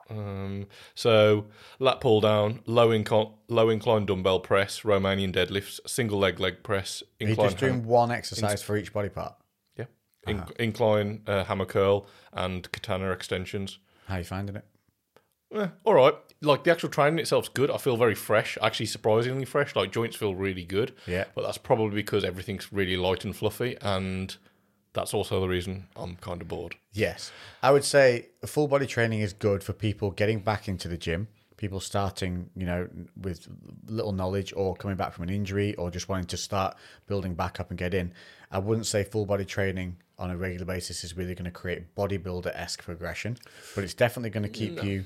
Um, so, lat pull down, low incline, low incline dumbbell press, Romanian deadlifts, single leg leg press, Are you incline, just doing one exercise for each body part? yeah, In- incline uh, hammer curl, and katana extensions. How are you finding it? Eh, all right, like the actual training itself's good. I feel very fresh, actually surprisingly fresh. Like joints feel really good. Yeah. but that's probably because everything's really light and fluffy, and that's also the reason I'm kind of bored. Yes. I would say full body training is good for people getting back into the gym, people starting, you know, with little knowledge or coming back from an injury or just wanting to start building back up and get in. I wouldn't say full body training on a regular basis is really going to create bodybuilder esque progression, but it's definitely going to keep you,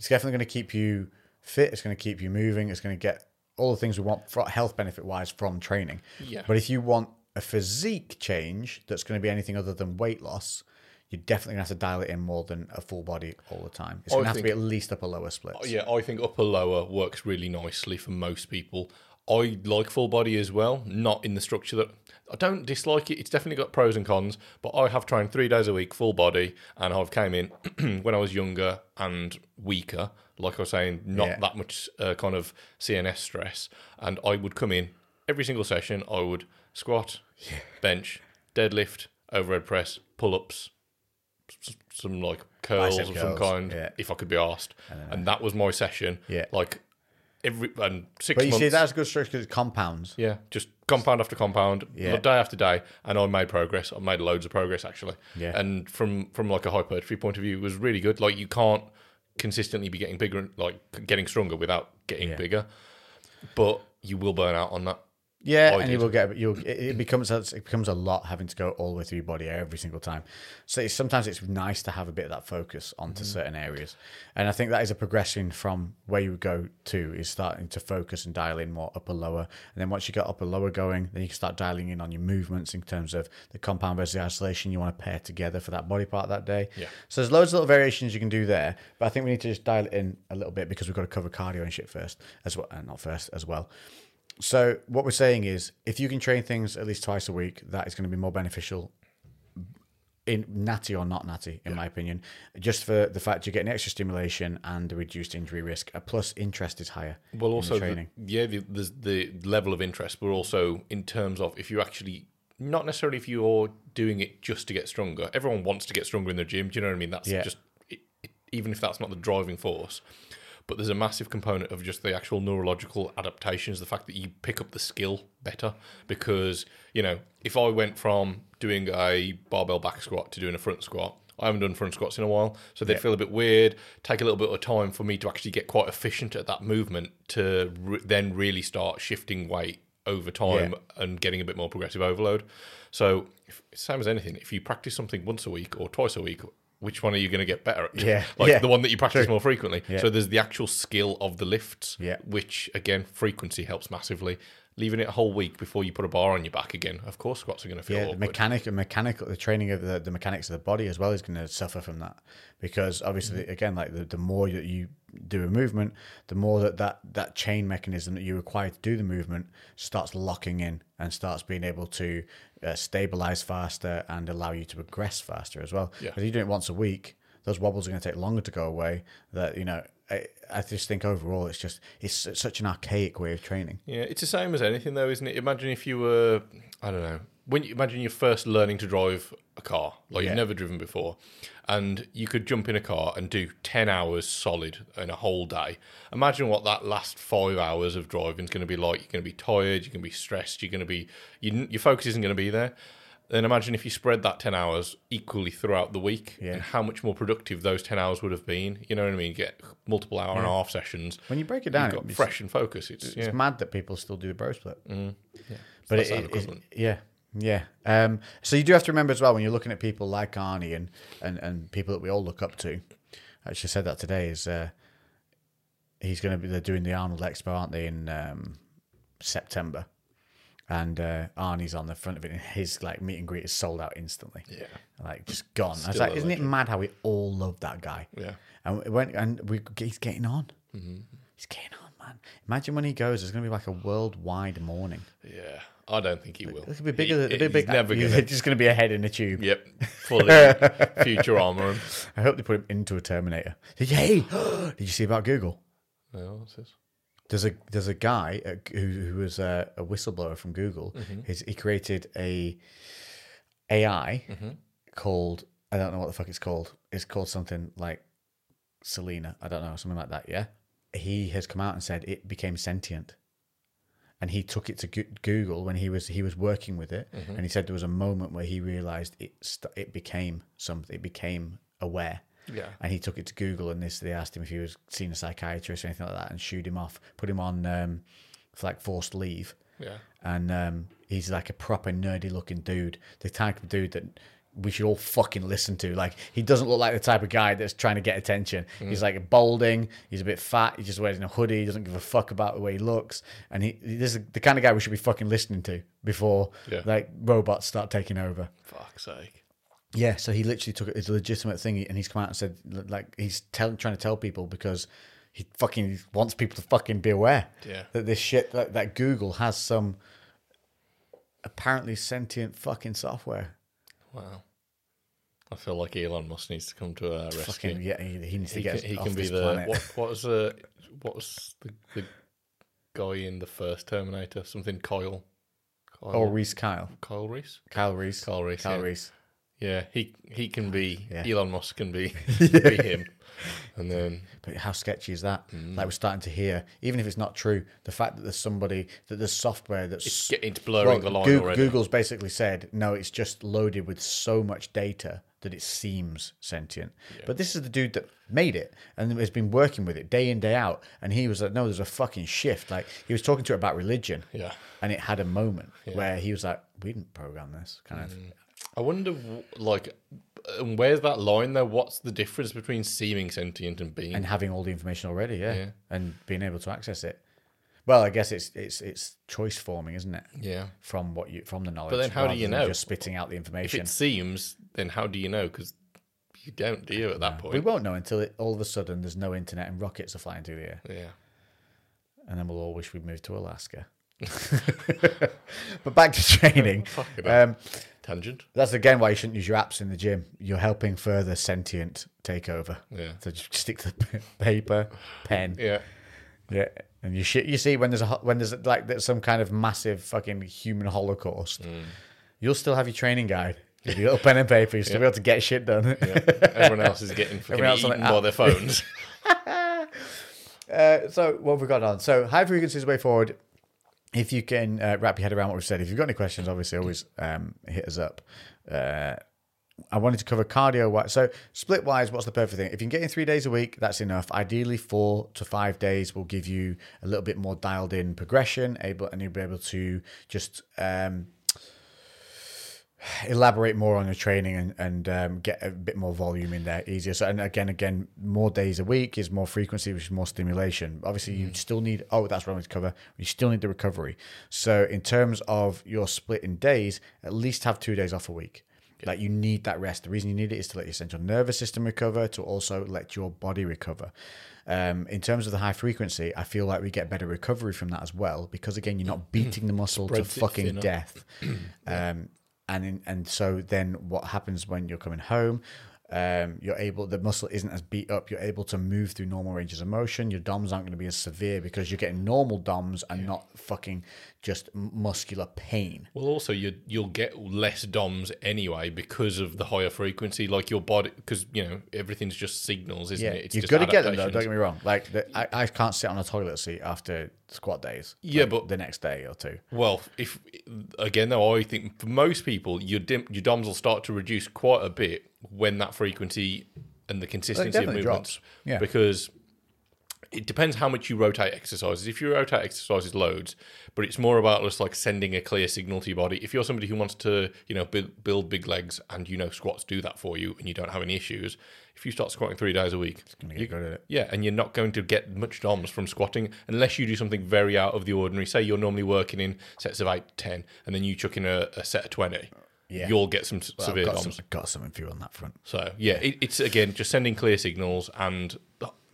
it's definitely going to keep you fit. It's going to keep you moving. It's going to get all the things we want for health benefit wise from training. Yeah. But if you want a physique change that's going to be anything other than weight loss, you're definitely going to have to dial it in more than a full body all the time. It's I going to have to be at least upper lower splits. Yeah, I think upper lower works really nicely for most people. I like full body as well, not in the structure that I don't dislike it. It's definitely got pros and cons, but I have trained three days a week full body, and I've came in when I was younger and weaker. Like I was saying, not Yeah. that much uh, kind of CNS stress, and I would come in every single session. I would squat, bench, deadlift, overhead press, pull ups, some like curls Bicep of some kind, yeah. if I could be asked. And that was my session. Yeah. Like every and six But you months. see, that's a good structure because it compounds. yeah, just compound after compound, Yeah. day after day, and I made progress. I made loads of progress actually. Yeah. And from from like a hypertrophy point of view, it was really good. Like you can't consistently be getting bigger, like getting stronger without getting Yeah. bigger, but you will burn out on that. Yeah, and you will get you. It, it becomes it becomes a lot having to go all the way through your body every single time. So it's, sometimes it's nice to have a bit of that focus onto certain areas, and I think that is a progression from where you would go to is starting to focus and dial in more upper lower, and then once you got upper lower going, then you can start dialing in on your movements in terms of the compound versus the isolation you want to pair together for that body part that day. Yeah. So there's loads of little variations you can do there, but I think we need to just dial it in a little bit because we've got to cover cardio and shit first as well, uh, not first as well So what we're saying is, if you can train things at least twice a week, that is going to be more beneficial. In natty or not natty, in my opinion, just for the fact you're getting extra stimulation and the reduced injury risk. Uh, plus, interest is higher. Well, in the also, the, training. yeah, the, the the level of interest, but also in terms of if you actually, not necessarily if you're doing it just to get stronger. Everyone wants to get stronger in the gym. Do you know what I mean? That's Yeah. just even if that's not the driving force. But there's a massive component of just the actual neurological adaptations, the fact that you pick up the skill better. Because, you know, if I went from doing a barbell back squat to doing a front squat, I haven't done front squats in a while, so they'd feel a bit weird. Take a little bit of time for me to actually get quite efficient at that movement to re- then really start shifting weight over time and getting a bit more progressive overload. So, if, same as anything, if you practice something once a week or twice a week, which one are you going to get better at? Yeah, like yeah, the one that you practice more frequently. Yeah. So there's the actual skill of the lifts, Yeah. which again, frequency helps massively. Leaving it a whole week before you put a bar on your back again, of course, squats are going to feel Yeah, the mechanic, and mechanical, the training of the, the mechanics of the body as well is going to suffer from that because obviously, Mm-hmm. again, like the, the more that you do a movement, the more that, that that chain mechanism that you require to do the movement starts locking in and starts being able to uh, stabilize faster and allow you to progress faster as well. Yeah. If you do it once a week, those wobbles are going to take longer to go away. That you know, I, I just think overall, it's just it's such an archaic way of training. Yeah, it's the same as anything, though, isn't it? Imagine if you were, I don't know, when you imagine you're first learning to drive a car, like Yeah. you've never driven before, and you could jump in a car and do 10 hours solid in a whole day. Imagine what that last five hours of driving is going to be like. You're going to be tired, you're going to be stressed, you're going to be, you, your focus isn't going to be there. Then imagine if you spread that 10 hours equally throughout the week Yeah. and how much more productive those 10 hours would have been. You know what I mean? Get multiple hour and a half sessions. When you break it down, You've got fresh and focus. It's, It's yeah. mad that people still do the bro split. Mm-hmm. yeah. but That's it, our it- yeah, yeah. Um, so you do have to remember as well when you're looking at people like Arnie and, and, and people that we all look up to. I actually said that today is uh, he's going to be they're doing the Arnold Expo, aren't they, in um, September? And uh, Arnie's on the front of it, and his like meet and greet is sold out instantly. Yeah. like just gone. I was like, isn't it mad how we all love that guy? Yeah. And went, and we he's getting on. Mm-hmm. He's getting on, man. Imagine when he goes, there's going to be like a worldwide mourning. Yeah, I don't think he will. It could be bigger. He- than it'd be he's big. never he's gonna. just going to be a head in a tube. Yep, fully future armor. him. I hope they put him into a Terminator. Hey, did you see about Google? Yeah, what's this? There's a there's a guy uh, who who was a, a whistleblower from Google. Mm-hmm. He's, he created a AI Mm-hmm. called I don't know what the fuck it's called. It's called something like Selena. I don't know something like that. Yeah. He has come out and said it became sentient. And he took it to Google when he was he was working with it, Mm-hmm. and he said there was a moment where he realized it st- it became something. It became aware. Yeah. And he took it to Google, and this they asked him if he was seeing a psychiatrist or anything like that, and shooed him off, put him on um, for like forced leave. Yeah. And um, he's like a proper nerdy looking dude, the type of dude that we should all fucking listen to. Like he doesn't look like the type of guy that's trying to get attention. He's like balding. He's a bit fat. He just wears a hoodie. He doesn't give a fuck about the way he looks. And he this is the kind of guy we should be fucking listening to before Yeah. like robots start taking over. Fuck's sake. Yeah, so he literally took it as a legitimate thing, and he's come out and said, like, he's tell, trying to tell people because he fucking wants people to fucking be aware Yeah. that this shit that, that Google has some apparently sentient fucking software. Wow. I feel like Elon Musk needs to come to our rescue. Fucking yeah, he, he needs to he get can, he can be the planet. what, what was the what was the, the guy in the first Terminator? Something Kyle. Kyle, or Reese Kyle, Kyle Reese. Kyle Reese, Kyle Reese, Kyle yeah. Reese. Yeah, he he can be Yeah. Elon Musk can be be him, and then But how sketchy is that? Mm. Like we're starting to hear, even if it's not true, the fact that there's somebody that there's software that's it's getting to blurring the line Goog- already. Google's basically said no, it's just loaded with so much data that it seems sentient. But this is the dude that made it and has been working with it day in day out, and he was like, no, there's a fucking shift. Like he was talking to it about religion, Yeah. and it had a moment where he was like, we didn't program this kind of. Mm. I wonder, like, and where's that line there? What's the difference between seeming sentient and being? And having all the information already, yeah, Yeah. and being able to access it. Well, I guess it's it's it's choice forming, isn't it? yeah. From what you from the knowledge. But then how do you know? Just spitting out the information. If it seems, then how do you know? Because you don't, do you? At that point. We won't know until it, all of a sudden there's no internet and rockets are flying through the air, yeah. and then we'll all wish we'd moved to Alaska. but back to training. Um, Tangent. that's again why you shouldn't use your apps in the gym. You're helping further sentient takeover. Yeah. So just stick to the paper, pen. Yeah. Yeah, and you shit. You see when there's a ho- when there's like there's some kind of massive fucking human holocaust, Mm. you'll still have your training guide, with your little pen and paper. You'll still be able to get shit done. Everyone else is getting fucking Everyone else on eaten the by their phones. Uh, so what have we got on? So high frequency is the way forward. If you can uh, wrap your head around what we've said, if you've got any questions, obviously always um, hit us up. Uh, I wanted to cover cardio. So split wise, what's the perfect thing? If you can get in three days a week, that's enough. Ideally, four to five days will give you a little bit more dialed in progression, able and you'll be able to just um, elaborate more on your training and, and um, get a bit more volume in there easier. So, and again, again, more days a week is more frequency, which is more stimulation. Obviously, you still need, oh, that's what I wanted to cover. You still need the recovery. So, in terms of your split in days, at least have two days off a week. Like you need that rest. The reason you need it is to let your central nervous system recover, to also let your body recover. Um, in terms of the high frequency, I feel like we get better recovery from that as well because again, you're not beating the muscle to fucking death. Um, and in, and so then what happens when you're coming home? Um, you're able the muscle isn't as beat up. You're able to move through normal ranges of motion. Your DOMs aren't going to be as severe because you're getting normal DOMs and not fucking just muscular pain. Well, also you you'll get less DOMs anyway because of the higher frequency. Like your body, because you know everything's just signals, isn't Yeah, it? It's you've got to get them though. Don't get me wrong. Like the, I, I can't sit on a toilet seat after squat days. Yeah, like, but- the next day or two. Well, if again though, I think for most people, your dim, your DOMs will start to reduce quite a bit when that frequency and the consistency of movements. drops. Yeah. because it depends how much you rotate exercises. If you rotate exercises loads, but it's more about just like sending a clear signal to your body. If you're somebody who wants to, you know, build, build big legs and you know squats do that for you and you don't have any issues, if you start squatting three days a week, gonna get you- good at it. yeah, and you're not going to get much DOMs from squatting unless you do something very out of the ordinary. Say you're normally working in sets of eight ten, and then you chuck in a, a set of twenty. Yeah. You'll get some Well, severe I've got, DOMs. some, got something for you on that front. So yeah, it, it's again just sending clear signals, and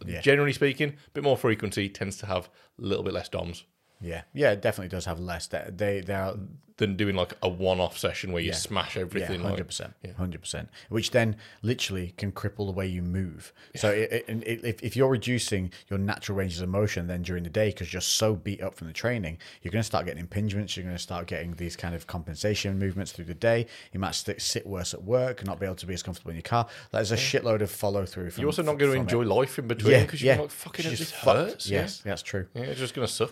Yeah. generally speaking, a bit more frequency tends to have a little bit less DOMs Yeah, yeah, it definitely does have less. They they they are than doing like a one-off session where you smash everything. like- hundred percent, hundred percent. Which then literally can cripple the way you move. So it, it, it, if if you're reducing your natural ranges of motion, then during the day because you're so beat up from the training, you're going to start getting impingements. You're going to start getting these kind of compensation movements through the day. You might sit, sit worse at work, not be able to be as comfortable in your car. There's a shitload of follow through. You're also not going to enjoy life in between because yeah. you're like fucking hell, just hurts. Yes, that's true. yeah, it's just going to suck.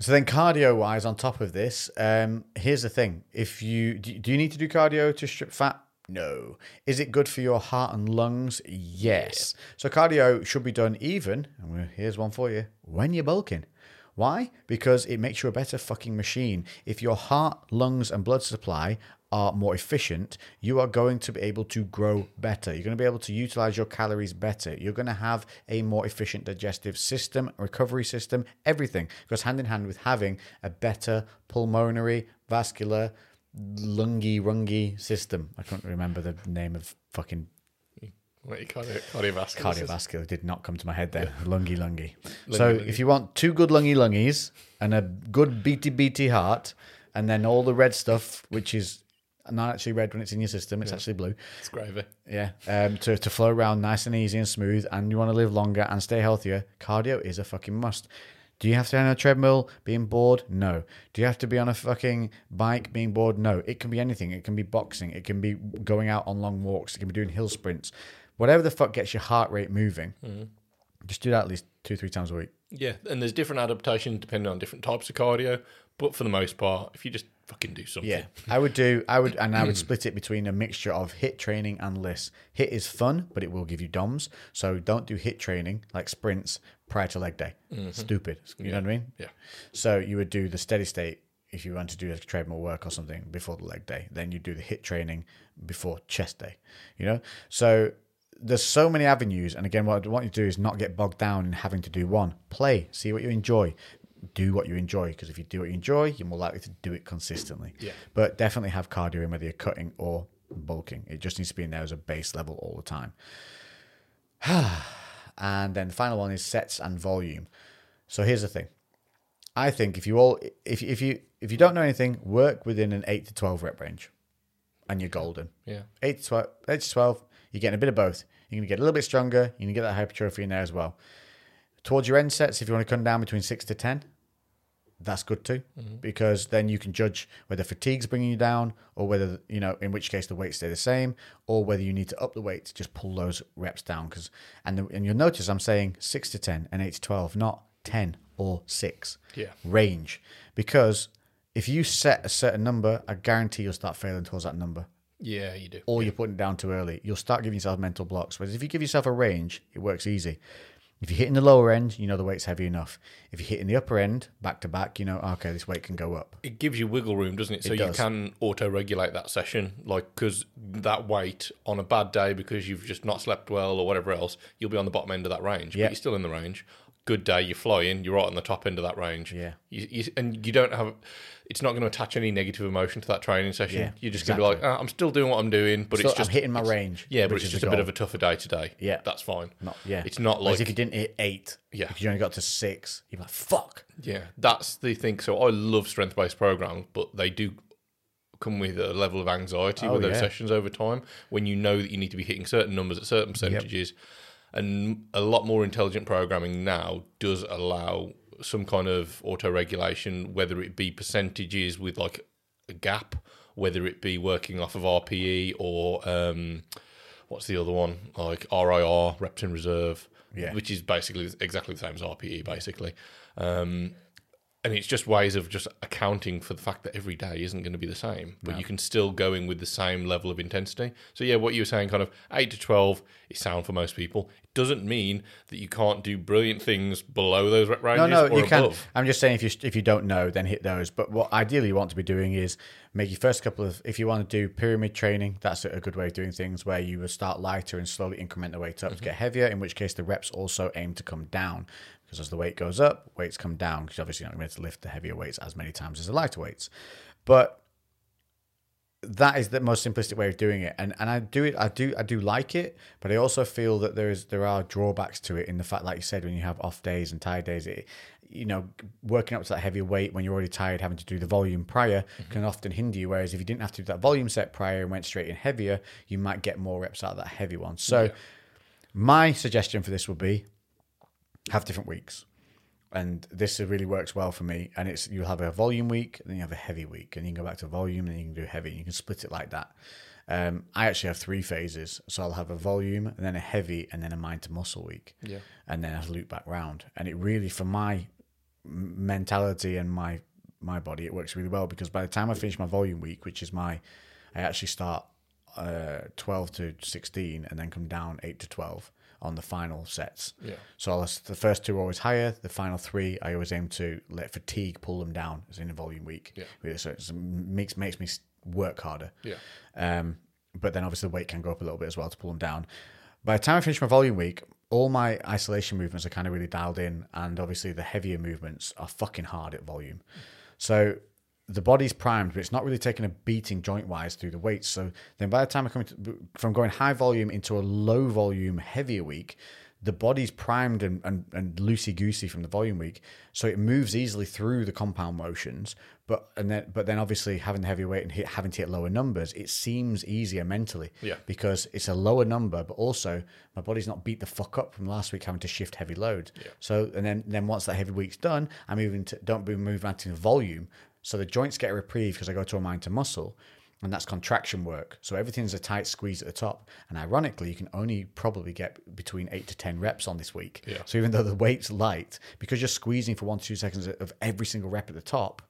So then, cardio wise, on top of this, um, here's the thing: if you do, do you need to do cardio to strip fat? No. Is it good for your heart and lungs? Yes. So cardio should be done even. And here's one for you: when you're bulking. Why? Because it makes you a better fucking machine. If your heart, lungs, and blood supply are more efficient, you are going to be able to grow better. You're going to be able to utilize your calories better. You're going to have a more efficient digestive system, recovery system, everything goes hand in hand with having a better pulmonary, vascular, lungy, rungy system. I can't remember the name of fucking Like cardio, cardiovascular. cardiovascular did not come to my head then. Lungy, lungy. So if you want two good lungy lungies and a good beaty beaty heart, and then all the red stuff, which is not actually red when it's in your system, it's actually blue. It's gravy. Yeah, um, to to flow around nice and easy and smooth, and you want to live longer and stay healthier. Cardio is a fucking must. Do you have to be on a treadmill being bored? No. Do you have to be on a fucking bike being bored? No. It can be anything. It can be boxing. It can be going out on long walks. It can be doing hill sprints. Whatever the fuck gets your heart rate moving. Just do that at least two, three times a week. Yeah, and there's different adaptations depending on different types of cardio, but for the most part, if you just fucking do something, Yeah, I would do. I would, and I would split it between a mixture of HIIT training and LISS. HIIT is fun, but it will give you DOMs. So don't do HIIT training like sprints prior to leg day. Mm-hmm. Stupid. You know what I mean? yeah, So you would do the steady state if you want to do a treadmill work or something before the leg day. Then you do the HIIT training before chest day. You know, so there's so many avenues. And again, what I want you to do is not get bogged down in having to do one. Play, see what you enjoy. Do what you enjoy because if you do what you enjoy, you're more likely to do it consistently. Yeah. But definitely have cardio in whether you're cutting or bulking. It just needs to be in there as a base level all the time. and then the final one is sets and volume. So here's the thing I think if you all if if you if you don't know anything, work within an eight to twelve rep range, and you're golden. Yeah. Eight to twelve, eight to twelve, you're getting a bit of both. You're gonna get a little bit stronger. You're gonna get that hypertrophy in there as well. Towards your end sets, if you want to come down between six to ten, that's good too, mm-hmm. because then you can judge whether fatigue's bringing you down, or whether you know, in which case the weights stay the same, or whether you need to up the weight to just pull those reps down. Because and the, and you'll notice I'm saying six to ten and eight to twelve, not ten or six Yeah. range, because if you set a certain number, I guarantee you'll start failing towards that number Yeah, you do. or you're putting it down too early, you'll start giving yourself mental blocks. Whereas if you give yourself a range, it works easy. If you're hitting the lower end, you know the weight's heavy enough. If you're hitting the upper end, back to back, you know, okay, this weight can go up. it gives you wiggle room, doesn't it? So It you does. can auto regulate that session, like because that weight on a bad day because you've just not slept well or whatever else, you'll be on the bottom end of that range, Yeah. but you're still in the range. Good day, you're flying, you're right on the top end of that range. Yeah. you, you, and you don't have. It's not going to attach any negative emotion to that training session. Yeah, you're just going to be like, exactly. ah, I'm still doing what I'm doing, but Still, it's just I'm hitting my range. yeah, but which it's is just a bit of a tougher day today. Yeah. that's fine. Not, yeah. it's not like if you didn't hit eight, Yeah. if you only got to six, you're like, fuck. Yeah, that's the thing. So I love strength based programs, but they do come with a level of anxiety Oh, with those yeah. sessions over time when you know that you need to be hitting certain numbers at certain percentages. And a lot more intelligent programming now does allow some kind of auto regulation, whether it be percentages with like a gap, whether it be working off of RPE or um, what's the other one like RIR, reps in reserve, Yeah. which is basically exactly the same as RPE, basically. Um, and it's just ways of just accounting for the fact that every day isn't going to be the same, but you can still go in with the same level of intensity. So yeah, what you were saying, kind of eight to twelve, is sound for most people. It doesn't mean that you can't do brilliant things below those rep No, ranges no, or you can. I'm just saying if you if you don't know, then hit those. But what ideally you want to be doing is make your first couple of. If you want to do pyramid training, that's a good way of doing things where you will start lighter and slowly increment the weight up to mm-hmm. get heavier. In which case the reps also aim to come down because as the weight goes up, weights come down because obviously you're not going to be able to lift the heavier weights as many times as the lighter weights. But that is the most simplistic way of doing it. And and I do it I do I do like it but I also feel that there is there are drawbacks to it in the fact like you said when you have off days and tired days it you know working up to that heavier weight when you're already tired having to do the volume prior mm-hmm. can often hinder you. Whereas if you didn't have to do that volume set prior and went straight in heavier you might get more reps out of that heavy one. So my suggestion for this would be have different weeks and this really works well for me. And it's you'll have a volume week, then you have a heavy week, and you can go back to volume, and you can do heavy. You can split it like that. Um, I actually have three phases, so I'll have a volume, and then a heavy, and then a mind to muscle week, Yeah. and then I loop back round. And it really, for my mentality and my my body, it works really well because by the time I finish my volume week, which is my, I actually start uh, twelve to sixteen, and then come down eight to twelve on the final sets. Yeah. So I'll, the first two are always higher. The final three, I always aim to let fatigue pull them down, as in a volume week. Yeah. So it makes makes me work harder. Yeah. Um, but then obviously the weight can go up a little bit as well to pull them down. By the time I finish my volume week, all my isolation movements are kind of really dialed in, and obviously the heavier movements are fucking hard at volume. So the body's primed, but it's not really taking a beating joint wise through the weights. So then by the time I come to, from going high volume into a low volume heavier week, the body's primed and, and, and loosey goosey from the volume week, so it moves easily through the compound motions. But and then but then obviously having the heavy weight and hit, having to hit lower numbers, it seems easier mentally. Yeah. Because it's a lower number, but also my body's not beat the fuck up from last week having to shift heavy load. So and then then once that heavy week's done, I move into don't be moving out to volume. So the joints get a reprieve because I go to a mind to muscle and that's contraction work. So everything's a tight squeeze at the top. And ironically, you can only probably get between eight to 10 reps on this week. Yeah. So even though the weight's light, because you're squeezing for one to two seconds of every single rep at the top,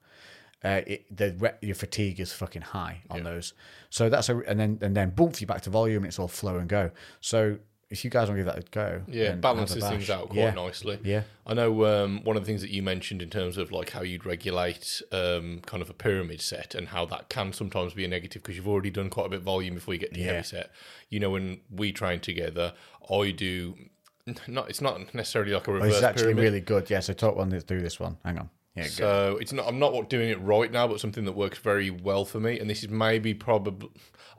uh, it, the rep, your fatigue is fucking high on those. So that's a, and then, and then boom, you back to volume it's all flow and go. So if you guys want to give that a go, Yeah, then have a balances things out quite Yeah. nicely. Yeah. I know um, one of the things that you mentioned in terms of like how you'd regulate um, kind of a pyramid set and how that can sometimes be a negative because you've already done quite a bit of volume before you get to Yeah. heavy set. You know, when we train together, I do not. It's not necessarily like a Oh, reverse this is actually pyramid. really good. Yeah, so talk one let's do this one. Hang on. Yeah, good. So it's not. I'm not doing it right now, but something that works very well for me. And this is maybe probably.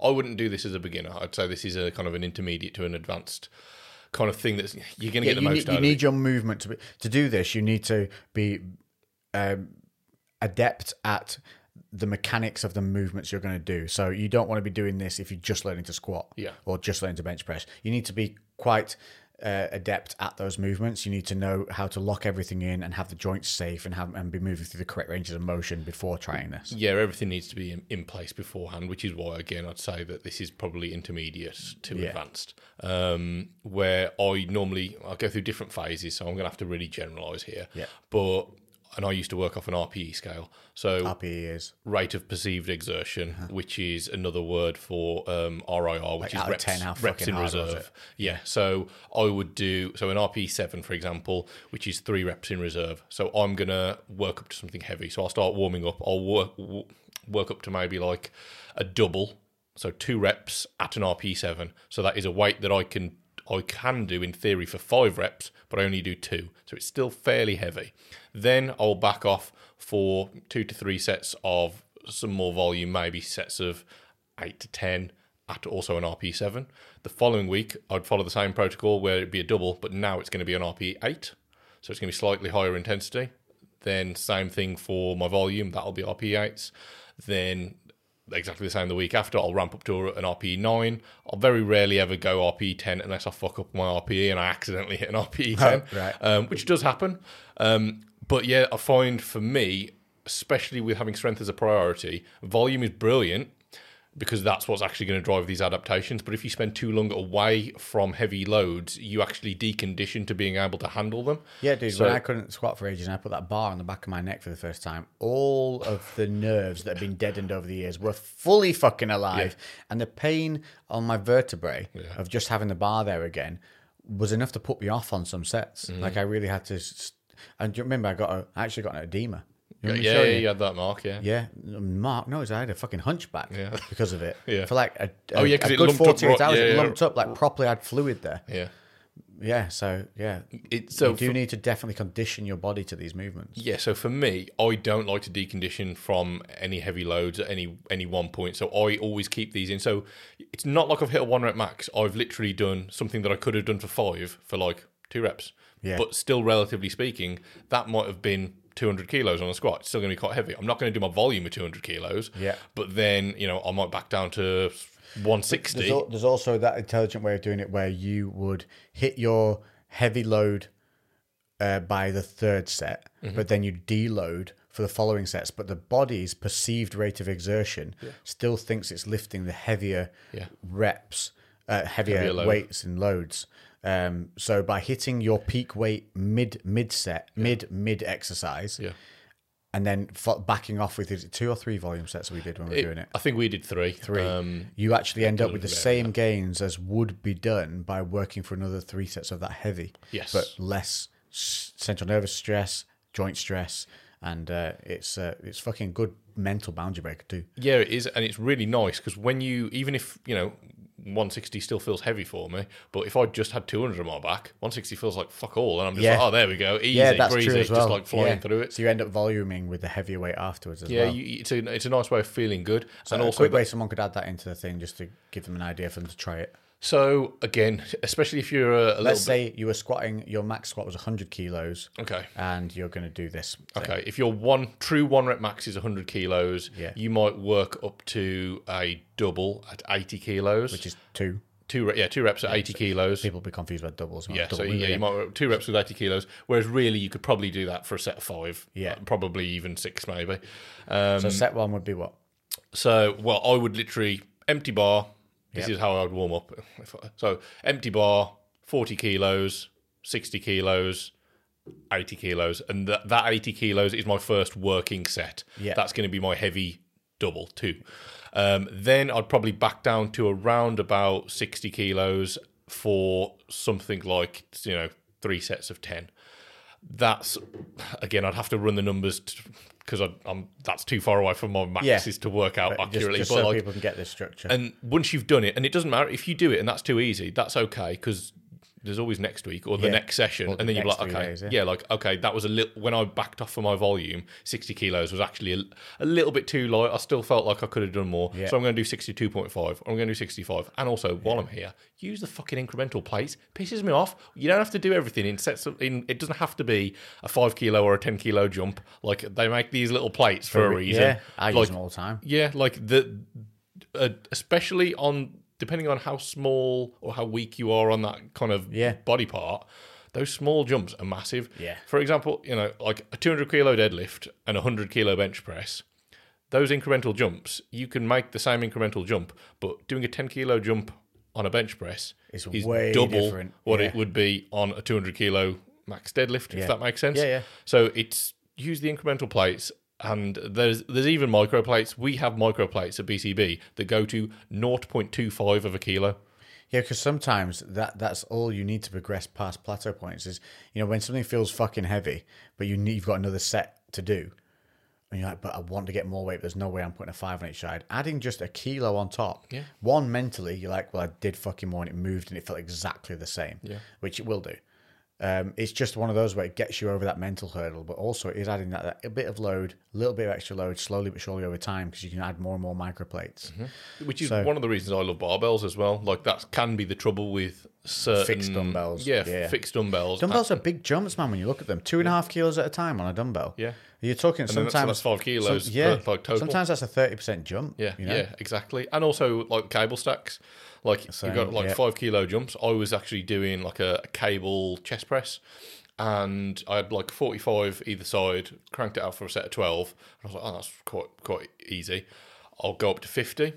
I wouldn't do this as a beginner. I'd say this is a kind of an intermediate to an advanced kind of thing. That's you're going to Yeah, get the most need, out you of need it. your movement to be, to do this. You need to be um, adept at the mechanics of the movements you're going to do. So you don't want to be doing this if you're just learning to squat Yeah. or just learning to bench press. You need to be quite uh, adept at those movements. You need to know how to lock everything in and have the joints safe and have and be moving through the correct ranges of motion before trying this. Yeah, everything needs to be in, in place beforehand, which is why, again, I'd say that this is probably intermediate to Yeah. advanced. Um, where I normally I go through different phases, so I'm going to have to really generalise here. Yeah. But and I used to work off an RPE scale, so RPE is rate of perceived exertion, which is another word for um, RIR, which Like is reps, 10, how reps in reserve. Yeah, so I would do so an RP seven, for example, which is three reps in reserve. So I'm gonna work up to something heavy. So I'll start warming up. I'll work work up to maybe like a double, so two reps at an RP seven. So that is a weight that I can I can do in theory for five reps, but I only do two. So it's still fairly heavy. Then I'll back off for two to three sets of some more volume, maybe sets of eight to ten at also an RP7. The following week, I'd follow the same protocol where it'd be a double, but now it's going to be an RP8. So it's going to be slightly higher intensity. Then same thing for my volume, that'll be RP8s. Then exactly the same the week after, I'll ramp up to an RP9. I'll very rarely ever go RP10 unless I fuck up my RPE and I accidentally hit an RPE10, Right. um, which does happen. Um, but yeah, I find for me, especially with having strength as a priority, volume is brilliant because that's what's actually going to drive these adaptations. But if you spend too long away from heavy loads, you actually decondition to being able to handle them. Yeah, dude. So- when I couldn't squat for ages and I put that bar on the back of my neck for the first time, all of the nerves that had been deadened over the years were fully fucking alive. And the pain on my vertebrae of just having the bar there again was enough to put me off on some sets. Mm-hmm. Like I really had to. s- And do you remember, I got a, I actually got an edema. You Yeah, want me to yeah, you? you had that mark, yeah. Yeah, mm, Mark. No, I had a fucking hunchback Yeah. because of it. Yeah. For like a, a, Oh, yeah, a good lumped up 48 right- hours, yeah, it lumped up like properly had fluid there. Yeah. Yeah, so yeah. It, so you do for- need to definitely condition your body to these movements. Yeah, so for me, I don't like to decondition from any heavy loads at any any one point. So I always keep these in. So it's not like I've hit a one rep max. I've literally done something that I could have done for five for like two reps. Yeah. But still, relatively speaking, that might have been 200 kilos on a squat. It's still going to be quite heavy. I'm not going to do my volume of 200 kilos. Yeah. But then, you know, I might back down to 160. There's, al- there's also that intelligent way of doing it where you would hit your heavy load uh, by the third set, Mm-hmm. but then you deload for the following sets. But the body's perceived rate of exertion still thinks it's lifting the heavier Yeah. reps, uh, heavier, Heavier weights and loads. Um, so by hitting your peak weight mid mid set, mid mid exercise, Yeah. and then fo- backing off with is it two or three volume sets we did when we were It- doing it. I think we did three. Three. Um, you actually end up with the same gains as would be done by working for another three sets of that heavy. Yes. but less s- central nervous stress, joint stress, and uh, it's uh, it's fucking good mental boundary breaker too. Yeah, it is, and it's really nice because when you, even if you know, 160 still feels heavy for me, but if I just had 200 on my back, 160 feels like fuck all, and I'm just Yeah. like, oh, there we go, easy, yeah, that's breezy, true as well. just like flying Yeah. through it. So you end up voluming with the heavier weight afterwards as Yeah, well. you, it's a it's a nice way of feeling good, and a also quick way someone could add that into the thing just to give them an idea for them to try it. So again, especially if you're a, a Let's say you were squatting, your max squat was 100 kilos, okay. and you're going to do this. thing. Okay, if your one true one rep max is 100 kilos, Yeah. you might work up to a double at 80 kilos, Which is two. two yeah two reps at 80 kilos. People be confused about doubles. Yeah, so Double, yeah, you might two reps with 80 kilos, whereas really you could probably do that for a set of five. Yeah. Probably even six, maybe. Um, So set one would be what? so, well, I would literally empty bar. This Yep. is how I would warm up. So, empty bar, 40 kilos, 60 kilos, 80 kilos. And that, that 80 kilos is my first working set. Yeah. That's going to be my heavy double, too. Um, then I'd probably back down to around about 60 kilos for something like, you know, three sets of 10 that's again i'd have to run the numbers because i'm that's too far away from my maxes to work out Just, accurately just but so like people can get this structure. and once you've done it and it doesn't matter if you do it and that's too easy that's okay because there's always next week or the Yeah. next session, the and then you're like, okay, days, yeah. yeah. like okay, that was a little when I backed off for my volume, 60 kilos was actually a, a little bit too light. I still felt like I could have done more, Yeah. so I'm going to do 62.5. I'm going to do 65, and also while I'm here, use the fucking incremental plates. Pisses me off. You don't have to do everything in sets. Of, in it doesn't have to be a five kilo or a 10 kilo jump. Like they make these little plates for, a reason. Yeah, I use like, them all the time. yeah, like the, uh, especially on depending on how small or how weak you are on that kind of Yeah. body part. Those small jumps are massive. Yeah. For example, you know, like a 200 kilo deadlift and a 100 kilo bench press. Those incremental jumps, you can make the same incremental jump, but doing a 10 kilo jump on a bench press It's is way double different. what Yeah. it would be on a 200 kilo max deadlift, Yeah. if that makes sense. Yeah, yeah. So it's use the incremental plates, and there's there's even microplates. We have microplates at BCB that go to 0.25 of a kilo. Yeah, because sometimes that that's all you need to progress past plateau points is you know when something feels fucking heavy, but you need, you've got another set to do, and you're like, but I want to get more weight. But there's no way I'm putting a five on each side. Adding just a kilo on top, Yeah. One mentally, you're like, well, I did fucking more, and it moved, and it felt exactly the same. Yeah. which it will do. Um, it's just one of those where it gets you over that mental hurdle, but also it is adding that, that a bit of load, a little bit of extra load, slowly but surely over time, because you can add more and more microplates. Which is So- one of the reasons I love barbells as well. Like that can be the trouble with certain Fixed dumbbells, Yeah, yeah. fixed dumbbells. Dumbbells are big jumps, man. When you look at them, two and a half kilos at a time on a dumbbell. Yeah. you're talking that's- sometimes that's five kilos some- yeah, per- like, total. sometimes that's a thirty percent jump. Yeah, you know? yeah, exactly. And also like cable stacks. Like you've got like yeah. five kilo jumps. I was actually doing like a, a cable chest press, and I had like forty five either side. Cranked it out for a set of twelve. And I was like, oh, that's quite quite easy. I'll go up to fifty.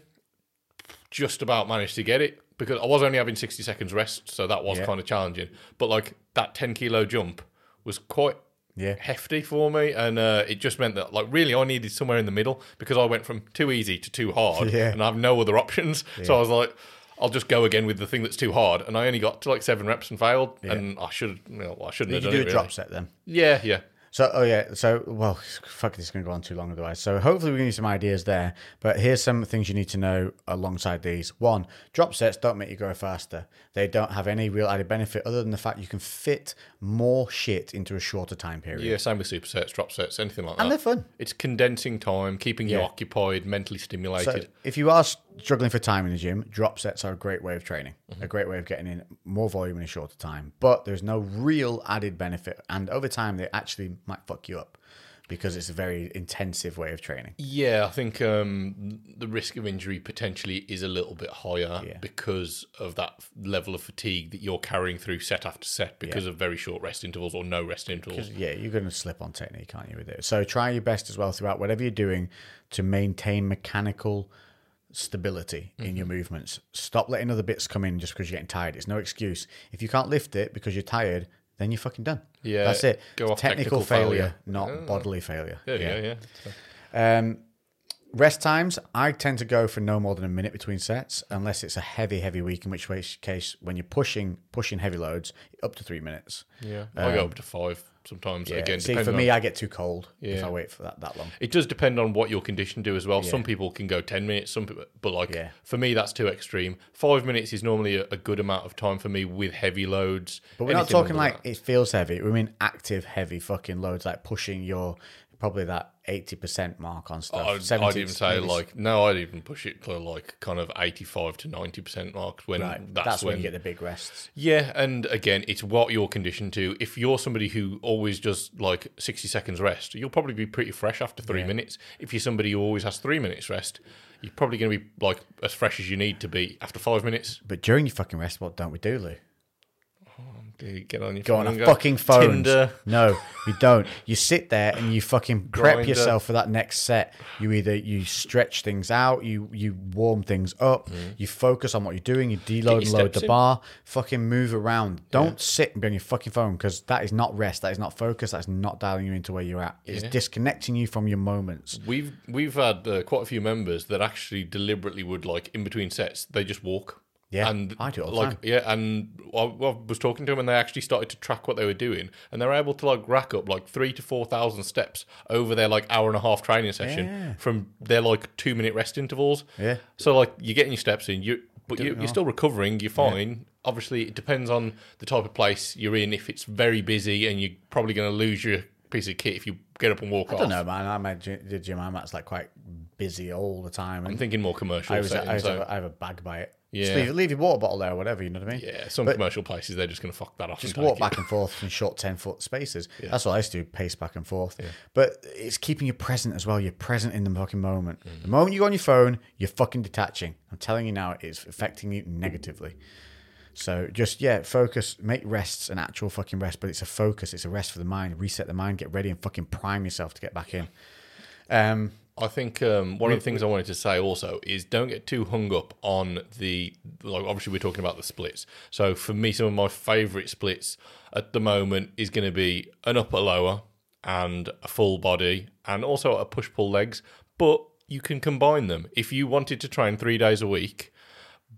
Just about managed to get it because I was only having sixty seconds rest, so that was Yeah. kind of challenging. But like that ten kilo jump was quite Yeah. hefty for me, and uh, it just meant that like really I needed somewhere in the middle because I went from too easy to too hard, Yeah. and I have no other options. So I was like, I'll just go again with the thing that's too hard, and I only got to like seven reps and failed, and I should, you know, I shouldn't Did have you done do a it. drop really. set then? Yeah, yeah. So, oh yeah. So, well, fuck, this is going to go on too long otherwise. So, hopefully, we give you some ideas there. But here's some things you need to know alongside these. One, drop sets don't make you go faster. They don't have any real added benefit other than the fact you can fit more shit into a shorter time period. Yeah, same with supersets, drop sets, anything like that. And they're fun. It's condensing time, keeping you Yeah. occupied, mentally So, stimulated. if you are struggling for time in the gym, drop sets are a great way of training, Mm-hmm. a great way of getting in more volume in a shorter time. But there's no real added benefit, and over time, they actually might fuck you up because it's a very intensive way of training. Yeah, I think um, the risk of injury potentially is a little bit higher Yeah. because of that level of fatigue that you're carrying through set after set because of very short rest intervals or no rest intervals. Yeah, you're going to slip on technique, aren't you, with it? So try your best as well throughout whatever you're doing to maintain mechanical stability in Mm-hmm. your movements. Stop letting other bits come in just because you're getting tired. It's no excuse. If you can't lift it because you're tired, then you're fucking done. Yeah, that's it. technical, technical failure, failure. not bodily failure. Yeah, yeah, yeah. Um, rest times, I tend to go for no more than a minute between sets, unless it's a heavy, heavy week. In which case, case when you're pushing pushing heavy loads, up to three minutes. Yeah, I go up to five sometimes. Yeah. Again, See, for me, on, I get too cold if I wait for that that long. it does depend on what your condition do as well. Some people can go ten minutes, some people, but like Yeah. for me, that's too extreme. Five minutes is normally a, a good amount of time for me with heavy loads. But we're not talking like that. it feels heavy. We mean active heavy fucking loads, like pushing your probably that eighty percent mark on stuff. I'd, 70, I'd even say maybe- like no, I'd even push it to like kind of eighty-five to ninety percent marks when right. that's, That's, when when you get the big rests. Yeah, and again, it's what you're conditioned to. If you're somebody who always does like 60 seconds rest, you'll probably be pretty fresh after three minutes. If you're somebody who always has three minutes rest, you're probably going to be like as fresh as you need to be after five minutes. But during your fucking rest, what don't we do, Lou? Get on your Go phone on our fucking phones. Tinder. No, you don't. You sit there and you fucking prep Grindr. yourself for that next set. You either you stretch things out, you you warm things up, you focus on what you're doing, you deload Mm. and load the in. bar, fucking move around. Don't sit and be on your fucking phone because that is not rest, that is not focus, that's not dialing you into where you're at. It's Yeah. disconnecting you from your moments. We've we've had uh, quite a few members that actually deliberately would like in between sets they just walk. Yeah, and I do all the like time. yeah, and I, I was talking to them and they actually started to track what they were doing, and they're able to like rack up like three to four thousand steps over their like hour and a half training session Yeah. from their like two minute rest intervals. Yeah. So like you're getting your steps in, you but you, you're still recovering, you're fine, obviously it depends on the type of place you're in. If it's very busy and you're probably going to lose your piece of kit if you get up and walk I off. don't know, man. I imagine the gym I'm at's like quite busy all the time. I'm And thinking more commercial I, was, I, settings. was so- have a, I have a bag by it. Just Yeah. leave, leave your water bottle there or whatever, you know what I mean? yeah, some commercial places they're just going to fuck that off. Just and walk take back and forth in short 10 foot spaces. That's what I used to do, pace back and forth. But it's keeping you present as well. You're present in the fucking moment. The moment you go on your phone, you're fucking detaching. I'm telling you now, it's affecting you negatively. So just, yeah, focus, make rests an actual fucking rest, but it's a focus, it's a rest for the mind. Reset the mind, get ready and fucking prime yourself to get back in. Um, I think um, one of the things I wanted to say also is don't get too hung up on the like. Obviously, we're talking about the splits. So for me, some of my favourite splits at the moment is going to be an upper lower and a full body, and also a push pull legs. But you can combine them if you wanted to train three days a week.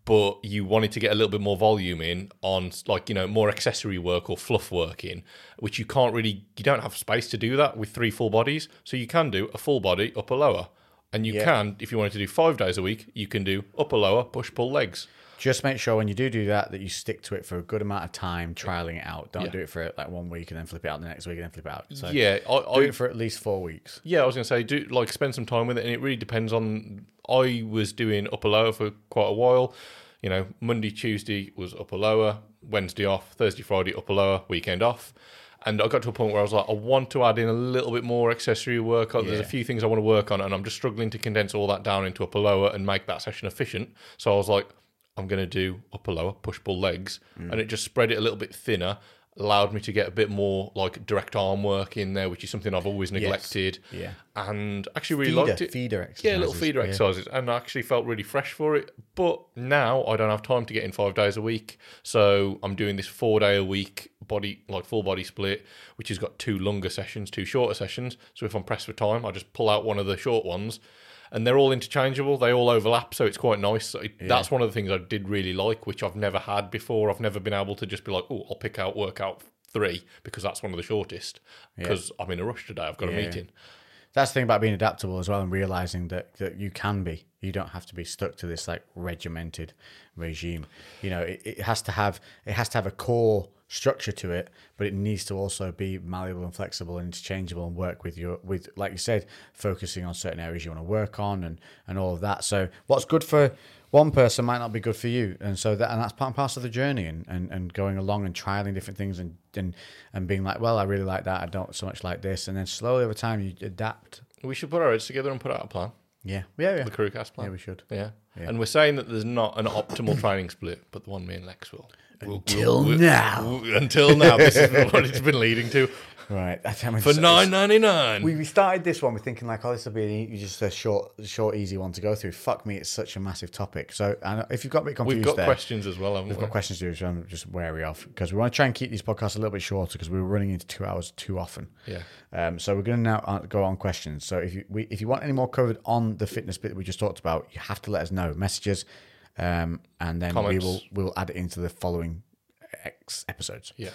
But you wanted to get a little bit more volume in on, like you know, more accessory work or fluff work in, which you can't really, you don't have space to do that with three full bodies. So you can do a full body upper lower, and you Yeah. can, if you wanted to do five days a week, you can do upper lower push pull legs. Just make sure when you do do that that you stick to it for a good amount of time, trialing it out. Don't Yeah. do it for like one week and then flip it out the next week and then flip it out. So yeah, I, do I it for at least four weeks. Yeah, I was gonna say do like spend some time with it, and it really depends on. I was doing upper lower for quite a while. You know, Monday, Tuesday was upper lower, Wednesday off, Thursday, Friday upper lower, weekend off. And I got to a point where I was like, I want to add in a little bit more accessory work. There's Yeah. a few things I want to work on, and I'm just struggling to condense all that down into upper lower and make that session efficient. So I was like, I'm going to do upper lower, push pull legs, Mm. and it just spread it a little bit thinner, allowed me to get a bit more like direct arm work in there, which is something I've always neglected. Yeah. And actually really Feeder, liked it. feeder exercises. Yeah, little feeder yeah. exercises, and I actually felt really fresh for it. But now I don't have time to get in five days a week, so I'm doing this four day a week body like full body split, which has got two longer sessions, two shorter sessions. So if I'm pressed for time, I just pull out one of the short ones, and they're all interchangeable. They all overlap, so it's quite nice. So it, That's one of the things I did really like, which I've never had before. I've never been able to just be like, oh, I'll pick out workout three because that's one of the shortest. Because I'm in a rush today. I've got Yeah. a meeting. That's the thing about being adaptable as well and realizing that, that you can be. You don't have to be stuck to this like regimented regime. You know, it, it has to have it has to have a core structure to it, but it needs to also be malleable and flexible and interchangeable and work with your with like you said, focusing on certain areas you want to work on and and all of that. So what's good for one person might not be good for you, and so that and that's part and parcel of the journey, and, and, and going along and trialing different things, and, and and being like, well, I really like that, I don't so much like this, and then slowly over time you adapt. We should put our heads together and put out a plan. Yeah, yeah, yeah. The crewcast plan. Yeah, we should. Yeah. And we're saying that there's not an optimal training split, but the one me and Lex will. Until will- now. will- until now. This is what it's been leading to. Right. That's how For nine ninety nine. We, we started this one. We're thinking like, oh, this will be just a short, short, easy one to go through. Fuck me, it's such a massive topic. So, and if you've got a bit confused, We've got there, questions as well, haven't We've we? got questions to do, so I'm just wary of because we want to try and keep these podcasts a little bit shorter because we were running into two hours too often. Yeah. Um, so we're going to now uh, go on questions. So if you we, if you want any more covered on the fitness bit that we just talked about, you have to let us know messages, um, and then Comments. we will we will add it into the following X episodes. Yeah.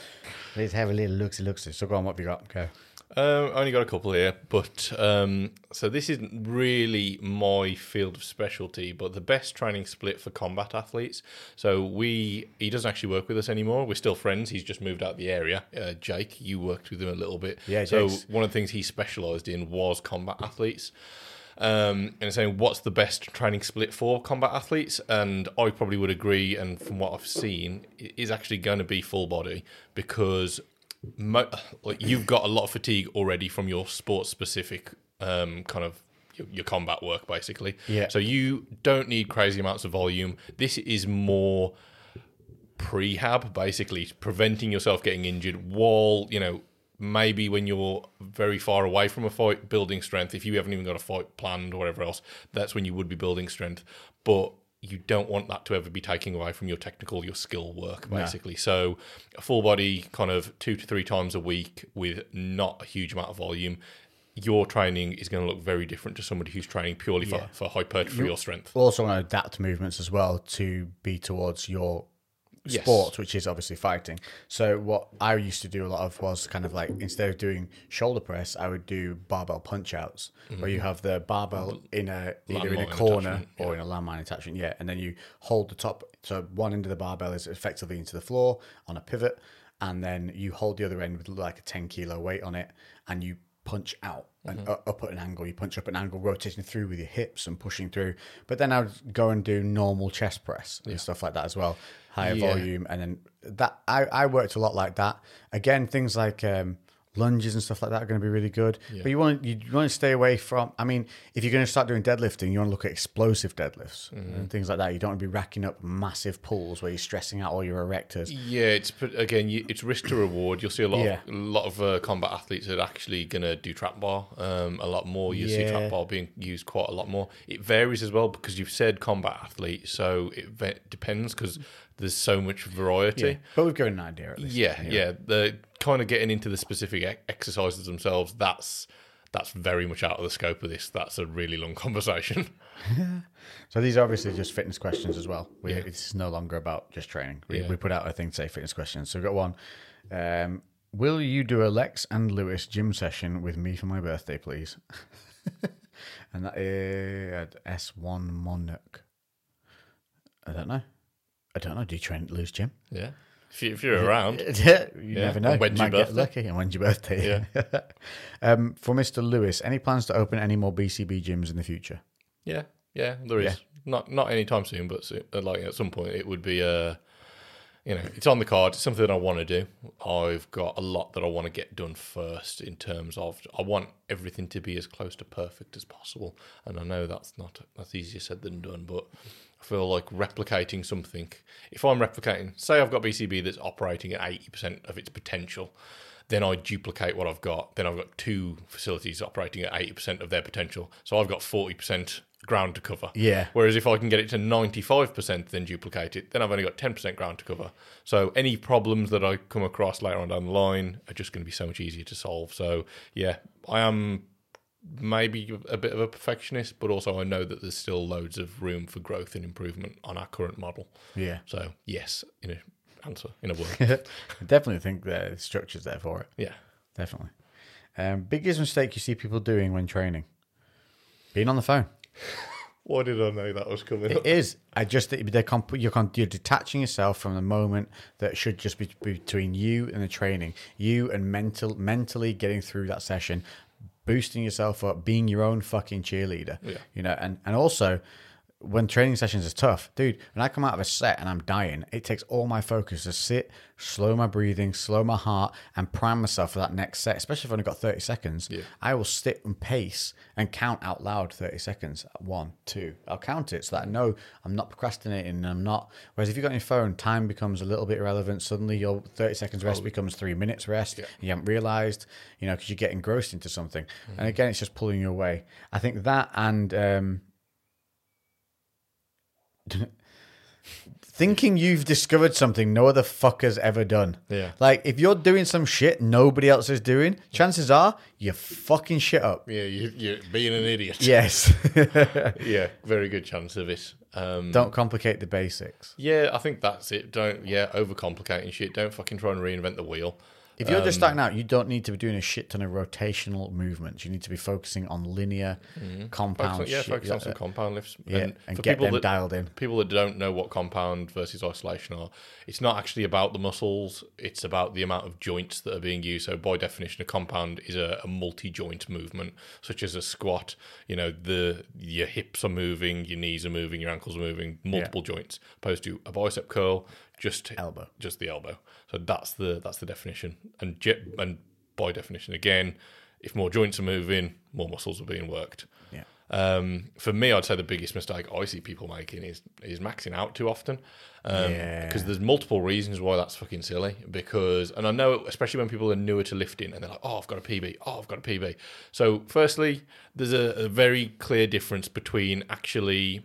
Let's have a little looksy looksy. So go on, what have you got? Okay. Um, I only got a couple here, but um, so this isn't really my field of specialty, but the best training split for combat athletes. So we, he doesn't actually work with us anymore. We're still friends. He's just moved out of the area. Uh, Jake, you worked with him a little bit. Yeah, So Jake's- one of the things he specialised in was combat athletes. Um, and saying what's the best training split for combat athletes, and I probably would agree. And from what I've seen, it is actually going to be full body because mo- like you've got a lot of fatigue already from your sports specific um, kind of your, your combat work, basically. Yeah. So you don't need crazy amounts of volume. This is more prehab, basically preventing yourself getting injured while you know maybe when you're very far away from a fight, building strength. If you haven't even got a fight planned or whatever else, that's when you would be building strength. But you don't want that to ever be taking away from your technical, your skill work, basically. So, a full body kind of two to three times a week with not a huge amount of volume. Your training is going to look very different to somebody who's training purely for, Yeah. for hypertrophy or strength. Also want to adapt movements as well to be towards your Yes. sports, which is obviously fighting. So what I used to do a lot of was kind of like instead of doing shoulder press, I would do barbell punch outs, where you mm-hmm. have the barbell in a either in a corner attachment, or in a landmine attachment, yeah, and then you hold the top. So one end of the barbell is effectively into the floor on a pivot, and then you hold the other end with like a ten kilo weight on it, and you punch out and Mm-hmm. up at an angle. You punch up at an angle, rotating through with your hips and pushing through. But then I would go and do normal chest press and stuff like that as well, higher Yeah. volume, and then that I, I worked a lot like that. Again, things like um, lunges and stuff like that are going to be really good. But you want you want to stay away from. I mean, if you're going to start doing deadlifting, you want to look at explosive deadlifts Mm-hmm. and things like that. You don't want to be racking up massive pulls where you're stressing out all your erectors. Yeah, it's again, it's risk to reward. You'll see a lot, Yeah. of, a lot of uh, combat athletes that are actually going to do trap bar um, a lot more. You see trap bar being used quite a lot more. It varies as well because you've said combat athlete, so it depends because there's so much variety. Yeah. But we've got an idea at least. Yeah, yeah. The kind of getting into the specific exercises themselves. That's that's very much out of the scope of this. That's a really long conversation. So these are obviously just fitness questions as well. We, It's no longer about just training. We, Yeah. we put out a thing to say fitness questions. So we've got one. Um, will you do a Lex and Lewis gym session with me for my birthday, please? and that is at S1 Monarch. I don't know. I don't know. Do you train at Lewis Gym? Yeah, if, you, if you're around, Yeah, you never know. And when's your Might get birthday? lucky. And when's your birthday? Yeah. um, for Mr. Lewis, any plans to open any more BCB gyms in the future? Yeah, yeah, there is. Yeah. Not not anytime soon, but soon, uh, like at some point it would be. Uh, you know, it's on the card. It's something that I want to do. I've got a lot that I want to get done first in terms of I want everything to be as close to perfect as possible. And I know that's not that's easier said than done, but I feel like replicating something. If I'm replicating, say I've got BCB that's operating at eighty percent of its potential, then I duplicate what I've got. Then I've got two facilities operating at eighty percent of their potential. So I've got forty percent ground to cover. Yeah. Whereas if I can get it to 95%, then duplicate it, then I've only got 10% ground to cover. So any problems that I come across later on down the line are just going to be so much easier to solve. So yeah, I am maybe a bit of a perfectionist, but also I know that there's still loads of room for growth and improvement on our current model. Yeah. So yes, in a answer in a word. I definitely think the structure's there for it. yeah. Definitely. Um, biggest mistake you see people doing when training? Being on the phone. Why did I know that was coming? It is. I just they're comp- you're, con- you're detaching yourself from the moment that should just be between you and the training. You and mental mentally getting through that session, boosting yourself up, being your own fucking cheerleader. Yeah. You know, and and also when training sessions is tough, dude. When I come out of a set and I'm dying, it takes all my focus to sit, slow my breathing, slow my heart, and prime myself for that next set. Especially if I've only got thirty seconds, Yeah. I will sit and pace and count out loud 30 seconds. One, two. I'll count it so that I know I'm not procrastinating and I'm not. Whereas if you've got your phone, time becomes a little bit irrelevant. Suddenly your 30 seconds rest becomes three minutes rest. Yeah. You haven't realized, you know, because you get engrossed into something. And again, it's just pulling you away. I think that and. Um, Thinking you've discovered something no other fucker's ever done. Yeah. Like, if you're doing some shit nobody else is doing, chances are you're fucking shit up. Yeah, you, you're being an idiot. Yes. yeah, very good chance of it. Um, Don't complicate the basics. Yeah, I think that's it. Don't yeah, overcomplicating shit. Don't fucking try and reinvent the wheel. If you're Um, just starting out, you don't need to be doing a shit ton of rotational movements. You need to be focusing on linear compound Focus yeah, focus on some that. compound lifts. yeah, and, get them dialed in. people that don't know what compound versus isolation are, it's not actually about the muscles. It's about the amount of joints that are being used. So by definition, a compound is a, a multi-joint movement, such as a squat. You know, the your hips are moving, your knees are moving, your ankles are moving, multiple joints. Opposed to a bicep curl, just Elbow. just the elbow. So that's the that's the definition. And and by definition, again, if more joints are moving, more muscles are being worked. Yeah. Um, for me, I'd say the biggest mistake I see people making is is maxing out too often. Um, Yeah. Because there's multiple reasons why that's fucking silly. Because, and I know, especially when people are newer to lifting and they're like, oh, I've got a PB. Oh, I've got a PB. So, firstly, there's a, a very clear difference between actually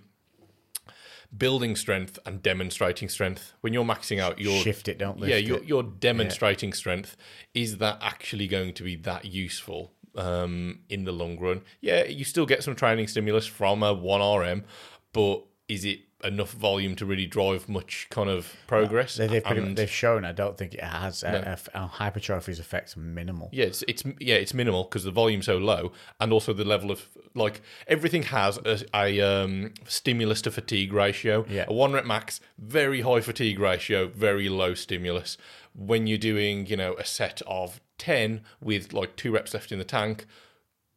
building strength and demonstrating strength. When you're maxing out, you're Shift it, don't lift yeah, it. you're, you're demonstrating strength. Is that actually going to be that useful um, in the long run? Yeah, you still get some training stimulus from a one RM, but is it enough volume to really drive much kind of progress. They, they've, pretty And- they've shown. I don't think it has. Uh, No. eff- uh, hypertrophy's effects minimal. Yeah, it's, it's yeah, it's minimal because the volume's so low, and also the level of like everything has a, a um, stimulus to fatigue ratio. Yeah. a one rep max, very high fatigue ratio, very low stimulus. When you're doing, you know, a set of ten with like two reps left in the tank,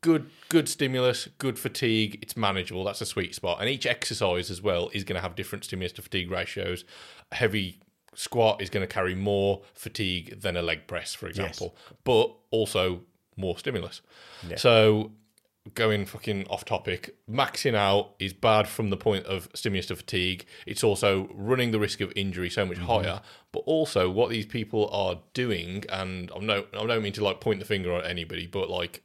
good good stimulus, good fatigue. It's manageable. That's a sweet spot. And each exercise as well is going to have different stimulus to fatigue ratios. A heavy squat is going to carry more fatigue than a leg press, for example, but also more stimulus. So going fucking off topic, maxing out is bad from the point of stimulus to fatigue. It's also running the risk of injury so much mm-hmm. higher. But also, what these people are doing, and I'm no, I don't mean to like point the finger at anybody, but like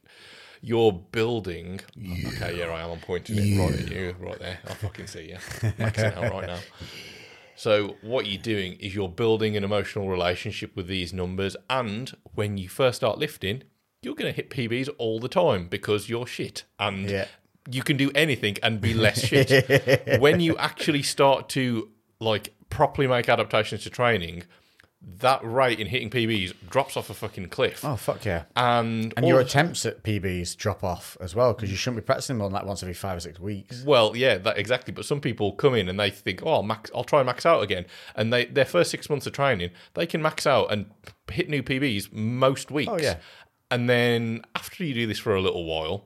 you're building. Okay, yeah, I am. I'm pointing it right at you, right there. I fucking see you. Maxing out right now. So what you're doing is you're building an emotional relationship with these numbers, and when you first start lifting, you're going to hit PBs all the time because you're shit, and Yeah. you can do anything and be less shit. when you actually start to like properly make adaptations to training, that rate in hitting PBs drops off a fucking cliff, Oh fuck yeah! and And your attempts at PBs drop off as well because you shouldn't be practicing more than like once every five or six weeks. Well, yeah, that exactly. But some people come in and they think, "Oh, I'll max, I'll try and max out again." And they their first six months of training, they can max out and hit new PBs most weeks. Oh, yeah. And then after you do this for a little while,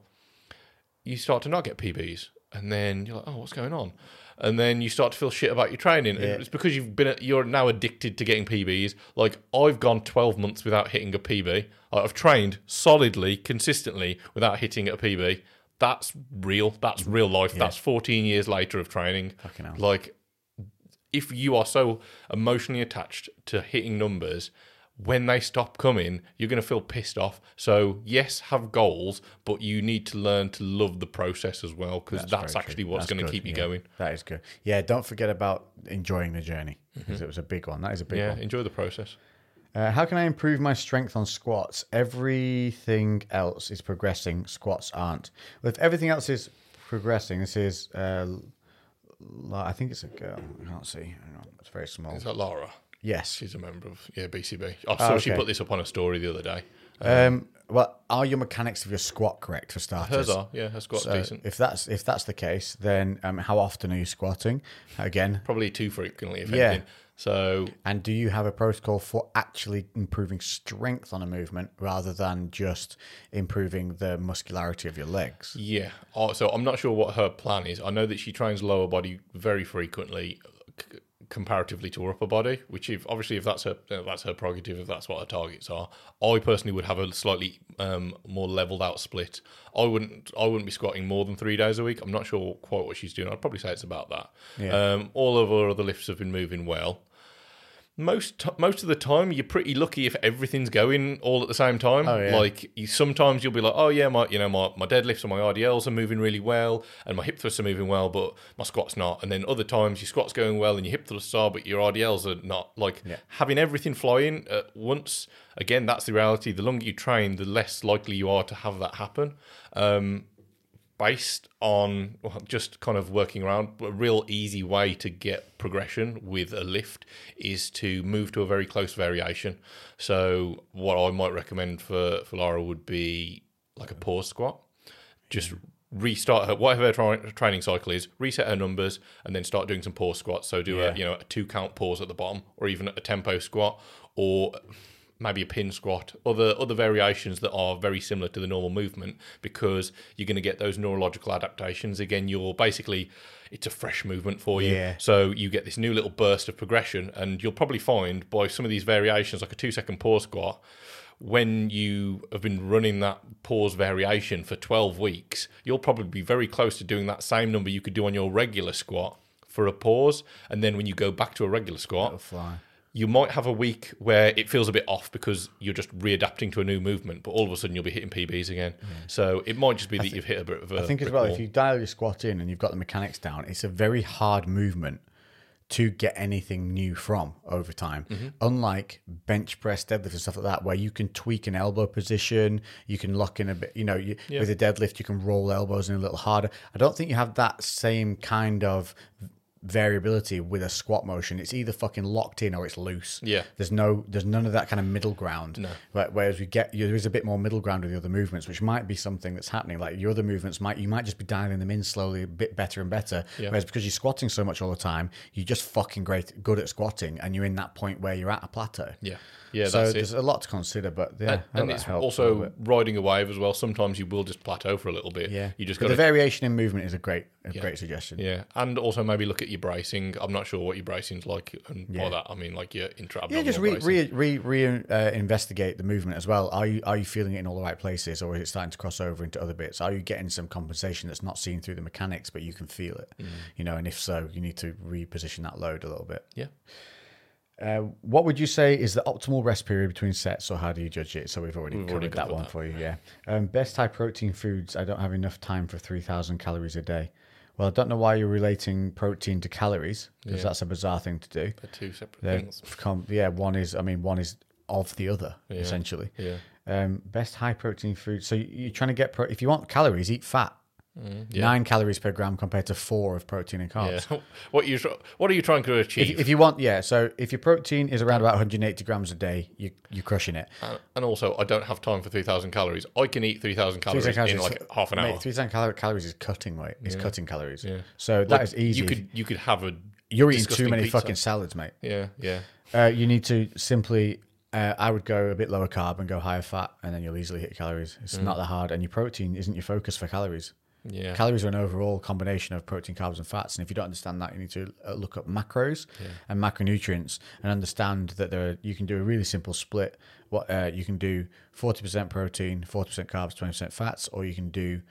you start to not get PBs, and then you're like, "Oh, what's going on?" And then you start to feel shit about your training. And It's because you've been you're now addicted to getting PBs. Like I've gone 12 months without hitting a PB. I've trained solidly, consistently without hitting a PB. That's real. That's real life. That's 14 years later of training. Like if you are so emotionally attached to hitting numbers, when they stop coming, you're going to feel pissed off. So, yes, have goals, but you need to learn to love the process as well because that's, very actually true. what's That's going to keep you yeah. going. That is good. Yeah, don't forget about enjoying the journey because it was a big one. That is a big Yeah, one. enjoy the process. Uh, how can I improve my strength on squats? Everything else is progressing. Squats aren't. Well, if everything else is progressing, this is. Uh, I think it's a girl. I can't see. It's very small. Is that Laura? Yes. She's a member of yeah BCB. I saw she okay. put this up on a story the other day. Um, well, are your mechanics of your squat correct for starters? Hers are yeah, her squat's So decent. if that's if that's the case, then um, how often are you squatting? Again, Probably too frequently, if Yeah. anything. So and do you have a protocol for actually improving strength on a movement rather than just improving the muscularity of your legs? Yeah. Oh, so I'm not sure what her plan is. I know that she trains lower body very frequently, comparatively to her upper body. Which, if obviously, if that's her, uh, that's her prerogative. If that's what her targets are, I personally would have a slightly um, more leveled out split. I wouldn't. I wouldn't be squatting more than three days a week. I'm not sure quite what she's doing. I'd probably say it's about that. Yeah. Um, all of her other lifts have been moving well. Most t- most of the time, you're pretty lucky if everything's going all at the same time. Oh, yeah. Like you, sometimes you'll be like, oh yeah, my you know my, my deadlifts and my RDLs are moving really well, and my hip thrusts are moving well, but my squats not. And then other times your squats going well and your hip thrusts are, but your RDLs are not. Like Yeah. having everything flying at once. Again, that's the reality. The longer you train, the less likely you are to have that happen. Um, based on just kind of working around a real easy way to get progression with a lift is to move to a very close variation. So what i might recommend for for lara would be like a pause squat. Just restart her whatever her tra- training cycle is reset her numbers and then start doing some pause squats. So do Yeah. a you know a two count pause at the bottom or even a tempo squat or maybe a pin squat, other other variations that are very similar to the normal movement because you're going to get those neurological adaptations. Again, you're basically it's a fresh movement for you, Yeah. so you get this new little burst of progression, and you'll probably find by some of these variations, like a two second pause squat. When you have been running that pause variation for 12 weeks, you'll probably be very close to doing that same number you could do on your regular squat for a pause. And then when you go back to a regular squat, Fly. You might have a week where it feels a bit off because you're just readapting to a new movement, but all of a sudden you'll be hitting PBs again. So it might just be that you've hit a bit of a I think as well, wall. if you dial your squat in and you've got the mechanics down, it's a very hard movement to get anything new from over time. Mm-hmm. Unlike bench press, deadlift, and stuff like that, where you can tweak an elbow position, you can lock in a bit, you know, you, with a deadlift, you can roll elbows in a little harder. I don't think you have that same kind of variability with a squat motion. It's either fucking locked in or it's loose. Yeah. There's no, there's none of that kind of middle ground. No. Where- Whereas we get, there is a bit more middle ground with the other movements, which might be something that's happening. Like your other movements might, you might just be dialing them in slowly, a bit better and better. Yeah. Whereas because you're squatting so much all the time, you're just fucking great, good at squatting, and you're in that point where you're at a plateau. Yeah, yeah, so that's it. there's a lot to consider, but yeah, and, and it's helps a little also riding a wave as well. Sometimes you will just plateau for a little bit. yeah, you just But got the variation in movement is a great, a great suggestion. yeah, and also maybe look at your bracing. I'm not sure what your bracing's like, and by that I mean like your intra Yeah, just re, re, re, re uh, investigate the movement as well. Are you are you feeling it in all the right places, or is it starting to cross over into other bits? Are you getting some compensation that's not seen through the mechanics, but you can feel it? Mm. You know, and if so, you need to reposition that load a little bit. yeah. Uh, what would you say is the optimal rest period between sets, or how do you judge it? So we've already We've covered already that one that. for you. Yeah. Um, best high protein foods. I don't have enough time for three thousand calories a day. Well, I don't know why you're relating protein to calories because Yeah. that's a bizarre thing to do. They're two separate They're things. com- yeah, one is. I mean, one is of the other essentially. Yeah, Um, best high protein food. So you- you're trying to get pro- if you want calories, eat fat. Mm, yeah. Nine calories per gram compared to four of protein and carbs. yeah. what you what are you trying to achieve? If, if you want, yeah. So if your protein is around about 180 grams a day, you you're crushing it. And- and also, I don't have time for 3,000 calories. I can eat 3,000 calories 3,000 in like is- half an Mate, hour. 3,000 cal- calories is cutting weight. It's cutting calories. Yeah. So that Like, is easy. You could you could have a you're eating too many pizza. fucking salads, mate. yeah yeah Uh, you need to simply. Uh, I would go a bit lower carb and go higher fat, and then you'll easily hit calories. It's not that hard, and your protein isn't your focus for calories. Yeah Calories are an overall combination of protein, carbs, and fats. And if you don't understand that, you need to uh, look up macros and macronutrients and understand that there are, you can do a really simple split. What uh, you can do: forty percent protein, forty percent carbs, twenty percent fats, or you can do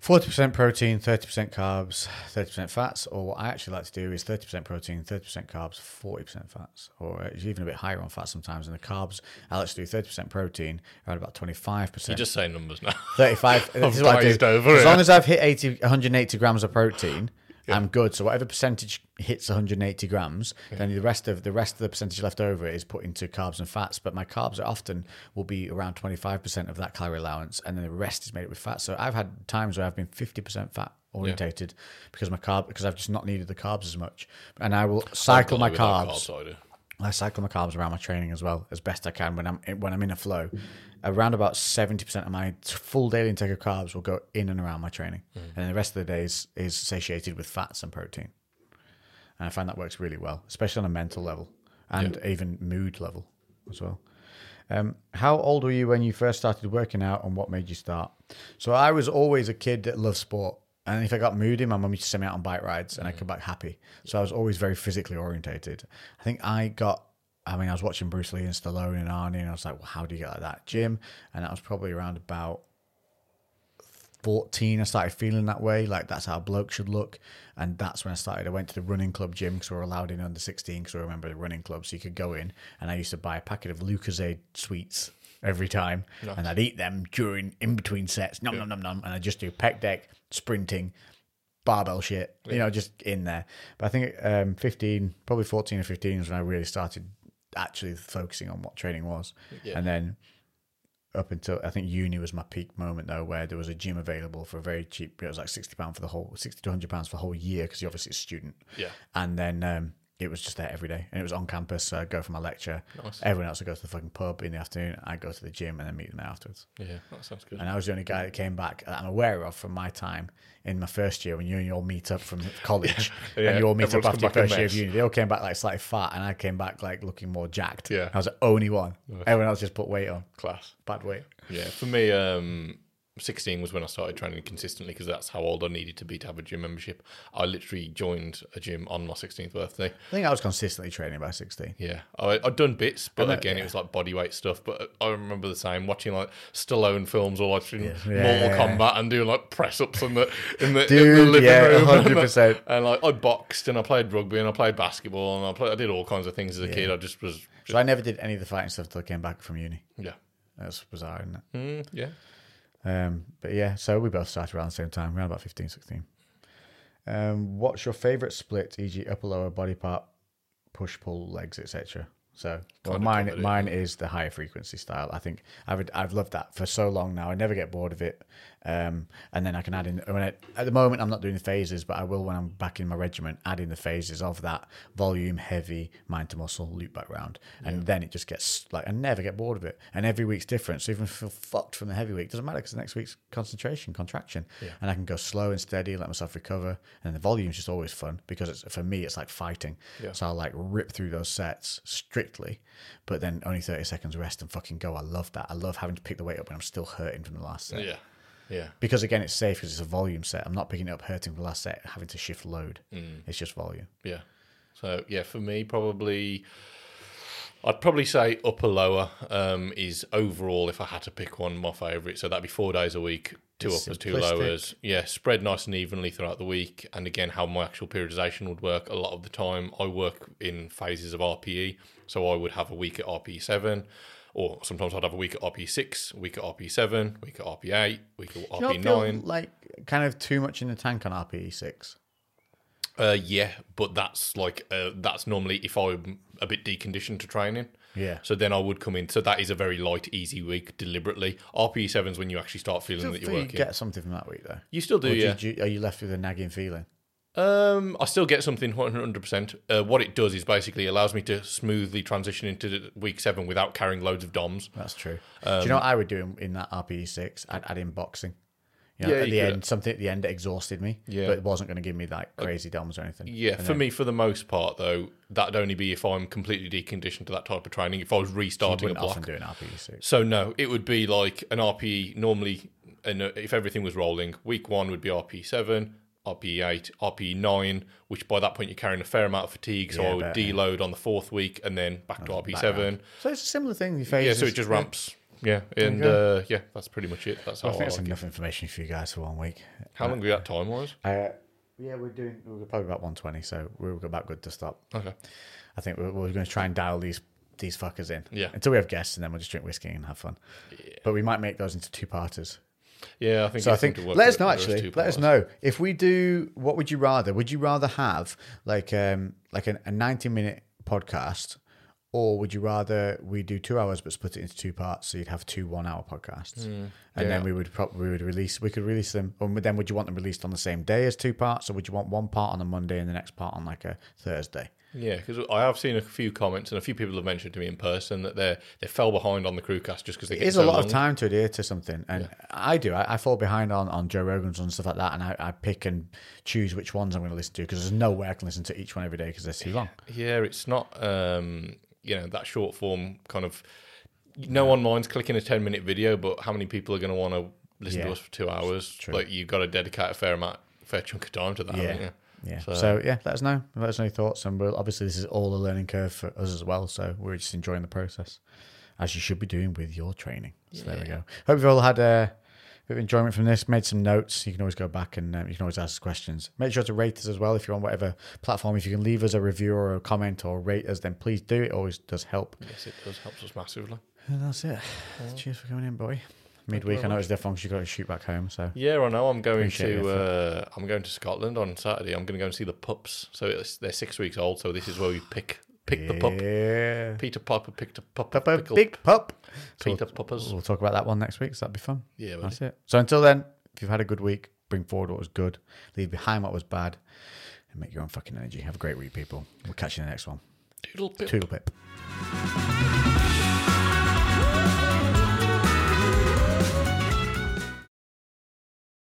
forty percent protein, thirty percent carbs, thirty percent fats. Or what I actually like to do is thirty percent protein, thirty percent carbs, forty percent fats, or it's even a bit higher on fats sometimes. And the carbs, I like to do thirty percent protein, around about 25%. you just say numbers now 35. this is what I do. over as it. long as I've hit 80, 180 grams of protein, I'm good. So whatever percentage hits 180 grams, then the rest of the rest of the percentage left over is put into carbs and fats. But my carbs are often will be around 25% of that calorie allowance, and then the rest is made up with fat. So I've had times where I've been 50% fat orientated because my carb because I've just not needed the carbs as much, and I will cycle my carbs. I. I cycle my carbs around my training as well as best I can when I'm when I'm in a flow. Around about seventy percent of my full daily intake of carbs will go in and around my training, and then the rest of the days is satiated with fats and protein. And I find that works really well, especially on a mental level and even mood level as well. Um, how old were you when you first started working out, and what made you start? So I was always a kid that loved sport, and if I got moody, my mum used to send me out on bike rides, and I come back happy. So I was always very physically orientated. I think I got. I mean, I was watching Bruce Lee and Stallone and Arnie, and I was like, "Well, how do you get like that, Jim?" And that was probably around about 14, I started feeling that way. Like that's how a bloke should look. And that's when I started. I went to the running club gym because we were allowed in under 16 because I remember the running club. So you could go in. And I used to buy a packet of Lucozade sweets every time. And I'd eat them during, in between sets. Nom, nom, nom, nom. And I'd just do pec deck, sprinting, barbell shit, you know, just in there. But I think um, 15, probably 14 or 15 is when I really started actually focusing on what training was. Yeah. And then up until I think uni was my peak moment though, where there was a gym available for a very cheap. It was like sixty pound for the whole, sixty to hundred pounds for the whole year because you're obviously a student. Yeah. And then um, it was just there every day, and it was on campus. So I'd go for my lecture. Nice. Everyone else would go to the fucking pub in the afternoon. I'd go to the gym and then meet them there afterwards. Yeah, that sounds good. And I was the only guy that came back that I'm aware of from my time in my first year when you and you all meet up from college Yeah, and you all meet up after your come back a first year of uni. They all came back like slightly fat, and I came back like looking more jacked. Yeah. I was the only one. Everyone else just put weight on, Class. bad weight. Yeah, for me, um, 16 was when I started training consistently because that's how old I needed to be to have a gym membership. I literally joined a gym on my 16th birthday. I think I was consistently training by 16. Yeah, I, I'd done bits, but again, yeah. it was like body weight stuff. But I remember the same watching like Stallone films or watching Yeah. Mortal Yeah. Kombat and doing like press ups in the in the, in the living yeah, room. 100%. And like I boxed and I played rugby and I played basketball and I played, I did all kinds of things as a kid. I just was, just, So I never did any of the fighting stuff until I came back from uni. yeah, That's bizarre, isn't it? mm, yeah. Um, but yeah, so we both started around the same time, around about 15, 16. Um, what's your favourite split, e.g., upper lower body part, push, pull, legs, etc.? So, well, mine mine is the higher frequency style. I think I've I've loved that for so long now. I never get bored of it. Um, and then I can add in. When I, at the moment, I'm not doing the phases, but I will when I'm back in my regiment. Add in the phases of that volume, heavy, mind to muscle, loop back round, and then it just gets like I never get bored of it. And every week's different. So even if I feel fucked from the heavy week, doesn't matter because the next week's concentration, contraction, and I can go slow and steady, let myself recover. And the volume's just always fun because it's for me, it's like fighting. Yeah. So I'll like rip through those sets strictly, but then only 30 seconds rest and fucking go. I love that. I love having to pick the weight up when I'm still hurting from the last set. Yeah. Yeah. Because again, it's safe because it's a volume set. I'm not picking it up hurting the last set, having to shift load. Mm. It's just volume. Yeah. So yeah, for me, probably I'd probably say upper lower um, is overall if I had to pick one my favourite. So that'd be four days a week, two It's uppers, two lowers. Yeah, spread nice and evenly throughout the week. And again, how my actual periodization would work. A lot of the time, I work in phases of RPE. So I would have a week at RPE seven. Or sometimes I'd have a week at RPE six, a week at RPE seven, a week at RPE eight, a week at Do you not RPE feel nine. like kind of too much in the tank on RP6. Uh, yeah, but that's like uh, that's normally if I'm a bit deconditioned to training. Yeah. So then I would come in. So that is a very light, easy week deliberately. RPE sevens when you actually start feeling Do that you you're feel you working. get something from that week though? you still do, Or yeah. do you- are you left with a nagging feeling? Um, I still get something 100%. Uh, what it does is basically allows me to smoothly transition into week seven without carrying loads of DOMs. That's true. Um, do you know what I would do in, in that RPE six? I'd add in boxing. You know, Yeah, at the end, something at the end that exhausted me, Yeah. but it wasn't going to give me like crazy DOMs or anything. Yeah, And for then me, for the most part, though, that'd only be if I'm completely deconditioned to that type of training. If I was restarting a block. often do RPE six. So no, it would be like an RPE normally, and uh, if everything was rolling, week one would be RPE seven, RPE eight, RPE nine, which by that point you're carrying a fair amount of fatigue. So Yeah, I would yeah. deload on the fourth week and then back to Back seven. round. So it's a similar thing. You Yeah, so it just ramps. Yeah, and uh, yeah, that's pretty much it. That's how I I, think that's like it. enough information for you guys for one week. How long we got time wise? Uh, yeah, we're doing. We're probably about one twenty, so we're about good to stop. Okay. I think we're, we're going to try and dial these these fuckers in. Yeah. Until we have guests, and then we'll just drink whiskey and have fun. But we might make those into two parters. Yeah, I think. So I think let us know actually. Let us know if we do. What would you rather? Would you rather have like um like an, a ninety minute podcast, or would you rather we do two hours but split it into two parts so you'd have two one hour podcasts, and Hmm. yeah. then we would probably we would release we could release them. And then would you want them released on the same day as two parts, or would you want one part on a Monday and the next part on like a Thursday? Yeah, because I have seen a few comments and a few people have mentioned to me in person that they they fell behind on the crewcast just because they It is so a lot long. of time to adhere to something, and I do. I, I fall behind on, on Joe Rogan's and stuff like that, and I, I pick and choose which ones I'm going to listen to because there's no way I can listen to each one every day because they're too long. Yeah, it's not um, you know that short form kind of. No one minds clicking a ten minute video, but how many people are going to want to listen Yeah. to us for two hours? True. Like you've got to dedicate a fair amount, fair chunk of time to that. Yeah. Yeah. So- So, yeah, let us know. Let us know your thoughts, and we'll, obviously this is all a learning curve for us as well. So we're just enjoying the process, as you should be doing with your training. So there we go. Hope you've all had a bit of enjoyment from this. Made some notes. You can always go back and um, you can always ask questions. Make sure to rate us as well if you're on whatever platform. If you can leave us a review or a comment or rate us, then please do. It always does help. Yes, it does helps us massively. And that's it. Cheers for coming in, boy. Midweek, I know it's different because you got to shoot back home. So Yeah, I know. I'm going Appreciate to uh, I'm going to Scotland on Saturday. I'm going to go and see the pups. So it's, they're six weeks old. So this is where we pick pick the pup. yeah, Peter Pupper picked a pup. Pup, a pickled big pup. So Peter Puppers. We'll talk about that one next week. So that'd be fun. Yeah, buddy. That's it. So until then, if you've had a good week, bring forward what was good, leave behind what was bad, and make your own fucking energy. Have a great week, people. We'll catch you in the next one. Doodle pip. Toodle pip.